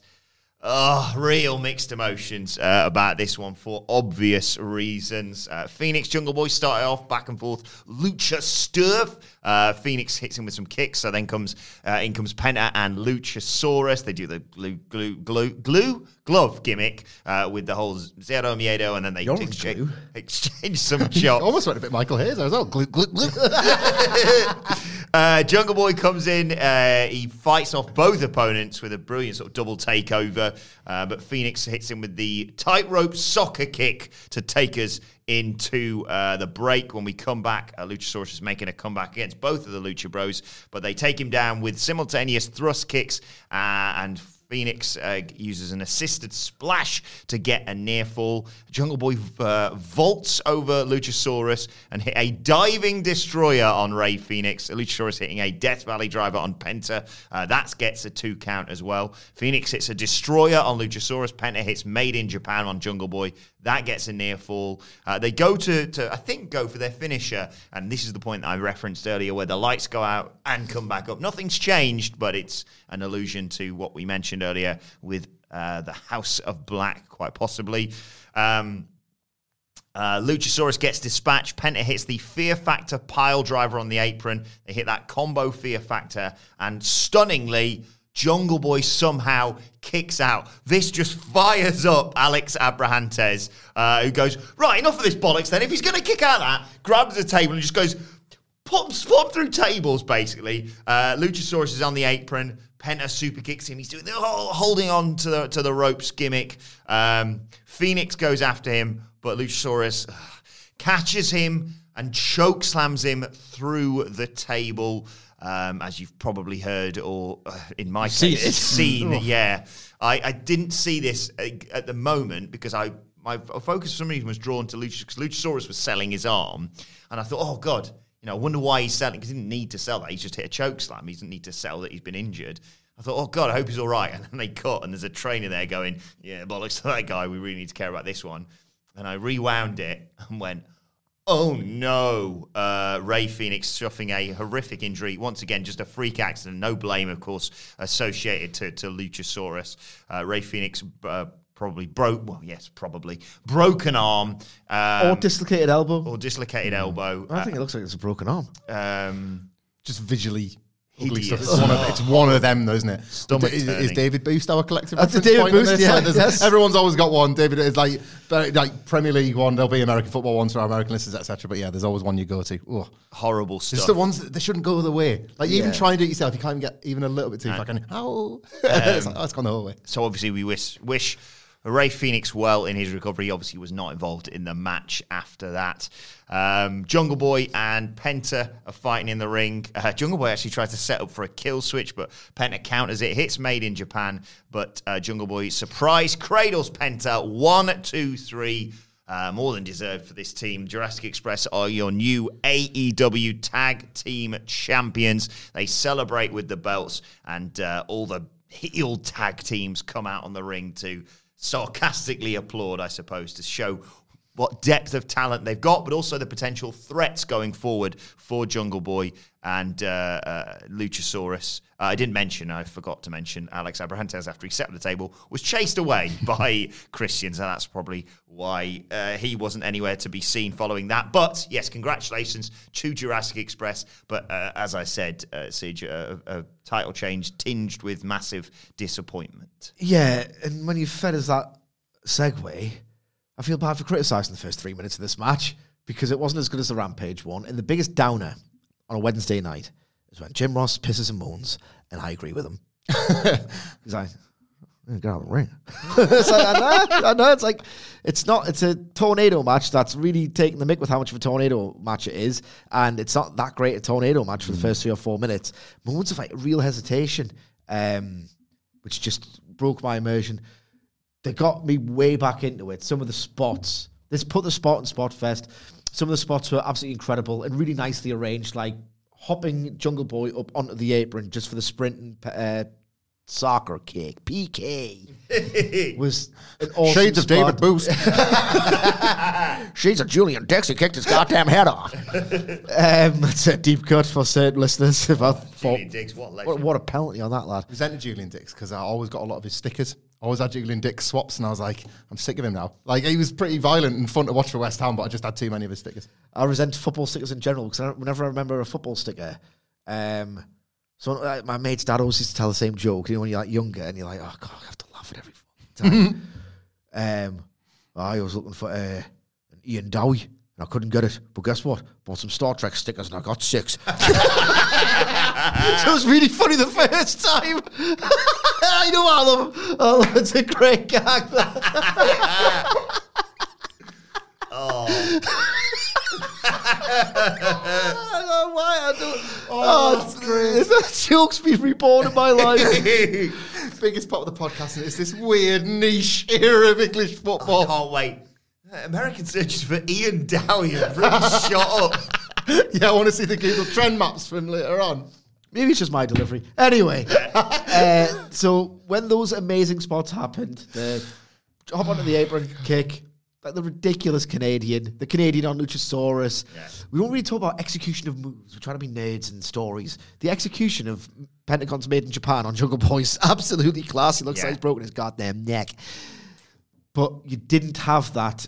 Oh, real mixed emotions uh, about this one for obvious reasons. Uh, Phoenix Jungle Boy started off back and forth. Lucha Sturf. Uh, Phoenix hits him with some kicks. So then comes uh, in comes Penta and Luchasaurus. They do the glue glue glue, glue glove gimmick uh, with the whole Zero Miedo, and then they exchange, exchange some shots. Almost went a bit Michael Hayes. I was all glue, glue, glue. Uh, Jungle Boy comes in. Uh, he fights off both opponents with a brilliant sort of double takeover. Uh, but Phoenix hits him with the tightrope soccer kick to take us into uh, the break. When we come back, uh, Luchasaurus is making a comeback against both of the Lucha Bros, but they take him down with simultaneous thrust kicks uh, and. Phoenix uh, uses an assisted splash to get a near fall. Jungle Boy uh, vaults over Luchasaurus and hit a diving destroyer on Ray Phoenix. Luchasaurus hitting a Death Valley driver on Penta. Uh, that gets a two count as well. Phoenix hits a destroyer on Luchasaurus. Penta hits Made in Japan on Jungle Boy. That gets a near fall. Uh, they go to, to, I think, go for their finisher. And this is the point that I referenced earlier where the lights go out and come back up. Nothing's changed, but it's an allusion to what we mentioned earlier with uh, the House of Black, quite possibly. Um, uh, Luchasaurus gets dispatched. Penta hits the Fear Factor pile driver on the apron. They hit that combo Fear Factor, and stunningly, Jungle Boy somehow kicks out. This just fires up Alex Abrahantes, uh, who goes, Right, enough of this bollocks then. If he's going to kick out that, grabs the table and just goes, pop through tables, basically. Uh, Luchasaurus is on the apron. Penta super kicks him. He's doing the whole holding on to the to the ropes gimmick. Um, Phoenix goes after him, but Luchasaurus ugh, catches him and choke slams him through the table. Um, as you've probably heard, or uh, in my case, it. seen. yeah, I, I didn't see this at the moment because I my focus for some reason was drawn to because Luchasaurus was selling his arm, and I thought, oh god, you know, I wonder why he's selling because he didn't need to sell that. He's just hit a choke slam. He doesn't need to sell that he's been injured. I thought, oh god, I hope he's all right. And then they cut, and there's a trainer there going, yeah, bollocks to that guy. We really need to care about this one. And I rewound it and went, oh no, uh, Ray Phoenix suffering a horrific injury. Once again, just a freak accident. No blame, of course, associated to, to Luchasaurus. Uh, Ray Phoenix. Uh, Probably broke, well, yes, probably broken arm, um, or dislocated elbow. or dislocated elbow. I think it looks like it's a broken arm. Um, Just visually Hideous. It's one, of, it's one of them, though, isn't it? Stomach is, is. David Busst our collective That's a David point Busst, yeah, Like, yes. Everyone's always got one. David is like like Premier League one. There'll be American football ones for our American listeners, etc. But yeah, there's always one you go to. Ugh. horrible It's stuff. just the ones that they shouldn't go the way. Like you even Yeah. try and do it yourself, you can't even get even a little bit too far. Can you? Ow. it's, um, like, oh, it's gone the whole way. so obviously we wish wish Ray Phoenix well in his recovery. Obviously was not involved in the match after that. Um, Jungle Boy and Penta are fighting in the ring. Uh, Jungle Boy actually tries to set up for a kill switch, but Penta counters it. Hits made in Japan, but uh, Jungle Boy surprise cradles Penta. One, two, three. Uh, more than deserved for this team. Jurassic Express are your new AEW Tag Team Champions. They celebrate with the belts, and uh, all the heel tag teams come out on the ring to sarcastically applaud, I suppose, to show what depth of talent they've got, but also the potential threats going forward for Jungle Boy and uh, uh, Luchasaurus. Uh, I didn't mention, I forgot to mention, Alex Abrahantes after he set the table was chased away by Christians, and that's probably why uh, he wasn't anywhere to be seen following that. But yes, congratulations to Jurassic Express. But uh, as I said, uh, Siege, a, a title change tinged with massive disappointment. Yeah, and when you fed us that segue, I feel bad for criticising the first three minutes of this match because it wasn't as good as the Rampage one. And the biggest downer on a Wednesday night is when Jim Ross pisses and moans, and I agree with him. He's like, get out of the ring. it's like, I know, I know. It's like it's not. It's a tornado match that's really taking the mick with how much of a tornado match it is, and it's not that great a tornado match for the first three or four minutes. Moments of like real hesitation, um, which just broke my immersion. They got me way back into it. Some of the spots. Let's put the spot in Spot Fest. Some of the spots were absolutely incredible and really nicely arranged, like hopping Jungle Boy up onto the apron just for the sprint and uh, soccer kick. PK was an awesome Shades of spot. David Busst. Shades of Julian Dixie kicked his goddamn head off. um, that's a deep cut for certain listeners. If I thought, Julian Dicks, what a what, what a penalty on that lad. resented Julian Dicks because I always got a lot of his stickers always had Julian Dicks swaps, and I was like, I'm sick of him now. Like he was pretty violent and fun to watch for West Ham, but I just had too many of his stickers. I resent football stickers in general because whenever I remember a football sticker, um, so my mate's dad always used to tell the same joke. You know, when you're like younger and you're like, oh god, I have to laugh at every time. um, I was looking for uh, an Ian Dowie and I couldn't get it. But guess what? Bought some Star Trek stickers and I got six. so it was really funny the first time. I know I love him. I love It's a great gag. oh. I don't know why I do. Oh, oh, that's great. That joke's been reborn in my life. Biggest part of the podcast, is this weird niche era of English football. I Can't wait. American searches for Ian Dowie have really shot up. yeah, I want to see the Google trend maps from later on. Maybe it's just my delivery. Anyway, uh, so when those amazing spots happened, the hop onto the apron, kick, like the ridiculous Canadian, the Canadian on Luchasaurus. We don't really talk about execution of moves. We're trying to be nerds and stories. The execution of Pentagon's made in Japan on Jungle Boy's absolutely classy. Looks Yeah. like he's broken his goddamn neck. But you didn't have that.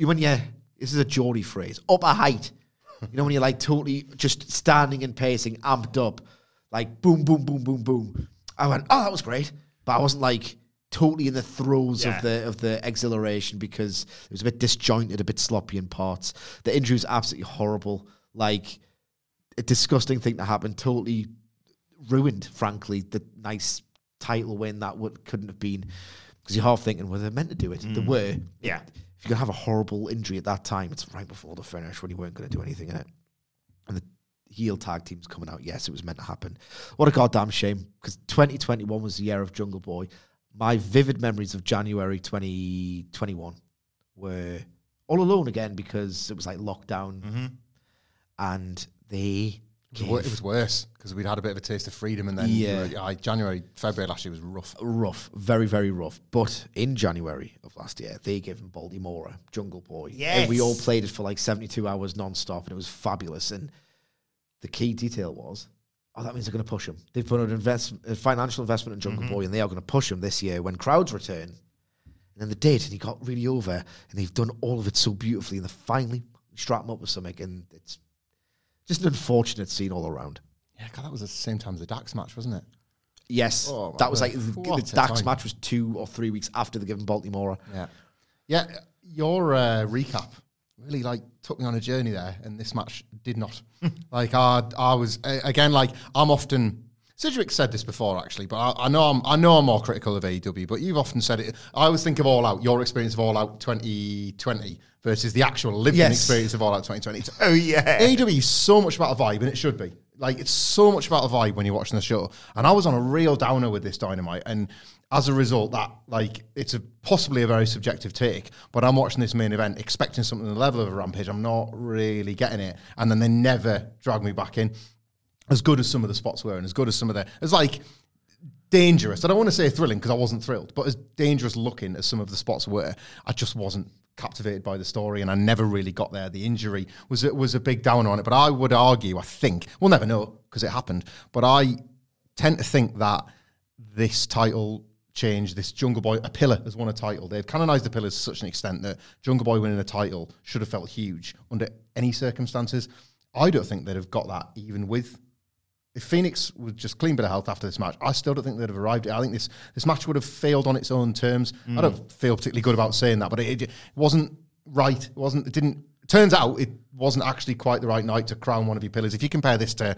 You when you this is a Geordie phrase, upper height. You know when you're like totally just standing and pacing, amped up, like boom, boom, boom, boom, boom. I went, oh, that was great, but I wasn't like totally in the throes Yeah. of the of the exhilaration because it was a bit disjointed, a bit sloppy in parts. The injury was absolutely horrible, like a disgusting thing to happen. Totally ruined, frankly, the nice title win that would couldn't have been because you're half thinking, well, they're meant to do it. They mm. were. Yeah. If you're gonna have a horrible injury at that time, it's right before the finish when you weren't gonna do anything in it. And the heel tag team's coming out. Yes, it was meant to happen. What a goddamn shame. Because 2021 was the year of Jungle Boy. My vivid memories of January 2021 were all alone again because it was like lockdown. Mm-hmm. And they It was, wor- it was worse because we'd had a bit of a taste of freedom, and then Yeah. we were- aye, January, February last year was rough. rough, very, very rough. But in January of last year, they gave him Baltimore, Jungle Boy. And we all played it for like 72 hours non-stop, and it was fabulous. And the key detail was, oh, that means they're going to push him. They've put an invest, a financial investment in Jungle mm-hmm. Boy, and they are going to push him this year when crowds return. And then they did, and he got really over, and they've done all of it so beautifully, and they finally strap him up with something, and it's just an unfortunate scene all around. Yeah, God, that was the same time as the Dax match, wasn't it? Yes, Oh, that was like the, What the Dax time. match was two or three weeks after the given Baltimore. Yeah, yeah. Your uh, recap really like took me on a journey there, and this match did not. like I, I was uh, again like I'm often. Sidgwick said this before actually, but I, I know I'm I know I'm more critical of AEW, but you've often said it. I always think of All Out, your experience of All Out 2020 versus the actual lived-in Yes. experience of All Out 2020. Oh, yeah. AEW is so much about a vibe, and it should be. Like it's so much about a vibe when you're watching the show. And I was on a real downer with this dynamite, and as a result, that like it's a possibly a very subjective take. But I'm watching this main event expecting something on the level of a rampage. I'm not really getting it, and then they never drag me back in. As good as some of the spots were, and as good as some of the, it's like dangerous. I don't want to say thrilling because I wasn't thrilled, but as dangerous looking as some of the spots were, I just wasn't captivated by the story, and I never really got there. The injury was was a big downer on it, but I would argue, I think we'll never know because it happened, but I tend to think that this title change, this Jungle Boy, a pillar has won a title. They've canonized the pillars to such an extent that Jungle Boy winning a title should have felt huge under any circumstances. I don't think they'd have got that even with if Phoenix was just clean bit of health after this match, I still don't think they'd have arrived. I think this this match would have failed on its own terms. I don't feel particularly good about saying that, but it, it wasn't right. It wasn't. It didn't. Turns out it wasn't actually quite the right night to crown one of your pillars. If you compare this to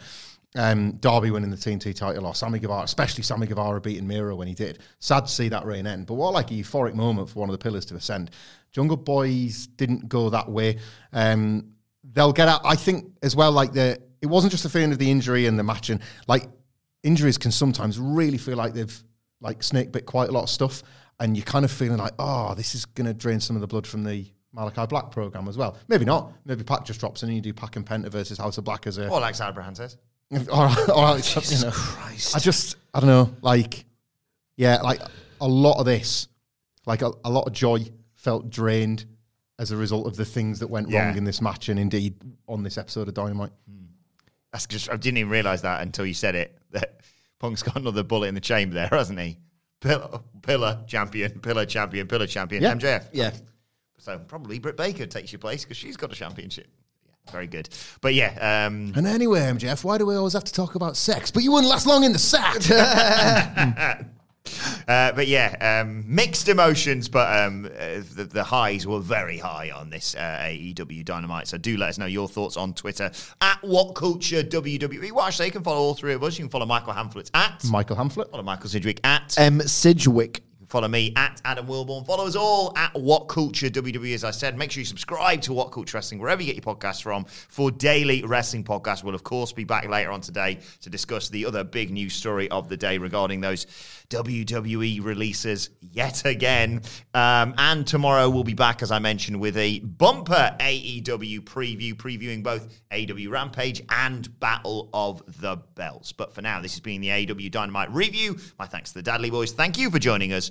um, Darby winning the TNT title or Sammy Guevara, especially Sammy Guevara beating Miro when he did, sad to see that reign end. But what like a euphoric moment for one of the pillars to ascend. Jungle Boys didn't go that way. Um, they'll get out. I think as well, like the it wasn't just the feeling of the injury and the match, and like injuries can sometimes really feel like they've like snake bit quite a lot of stuff, and you're kind of feeling like, oh, this is going to drain some of the blood from the Malachi Black program as well. Maybe not. Maybe PAC just drops in and you do PAC and Penta versus House of Black as a Or like Cyberhan says. or, or you know, I just, I don't know, like, yeah, like a lot of this, like a, a lot of joy felt drained as a result of the things that went Yeah. wrong in this match and indeed on this episode of Dynamite. Hmm. That's just, I didn't even realize that until you said it. That Punk's got another bullet in the chamber there, hasn't he? pillar, pillar champion, pillar champion, pillar champion, Yeah. MJF. Yeah. So probably Britt Baker takes your place because she's got a championship. Yeah, very good. But yeah, um, And anyway, MJF, why do we always have to talk about sex? But you wouldn't last long in the sack. Uh, but yeah, um, mixed emotions, but um, uh, the, the highs were very high on this uh, AEW Dynamite. So do let us know your thoughts on Twitter at What Culture WWE. Well, actually, you can follow all three of us. You can follow Michael Hamflett at Michael Hamflett. follow Michael Sidgwick at M. Sidgwick. Follow me at Adam Wilborn. Follow us all at What Culture WWE. As I said, make sure you subscribe to What Culture Wrestling wherever you get your podcasts from for daily wrestling podcasts. We'll, of course, be back later on today to discuss the other big news story of the day regarding those WWE releases yet again. Um, and tomorrow we'll be back, as I mentioned, with a bumper AEW preview, previewing both AEW Rampage and Battle of the Belts. But for now, this has been the AEW Dynamite review. My thanks to the Dadley Boys. Thank you for joining us,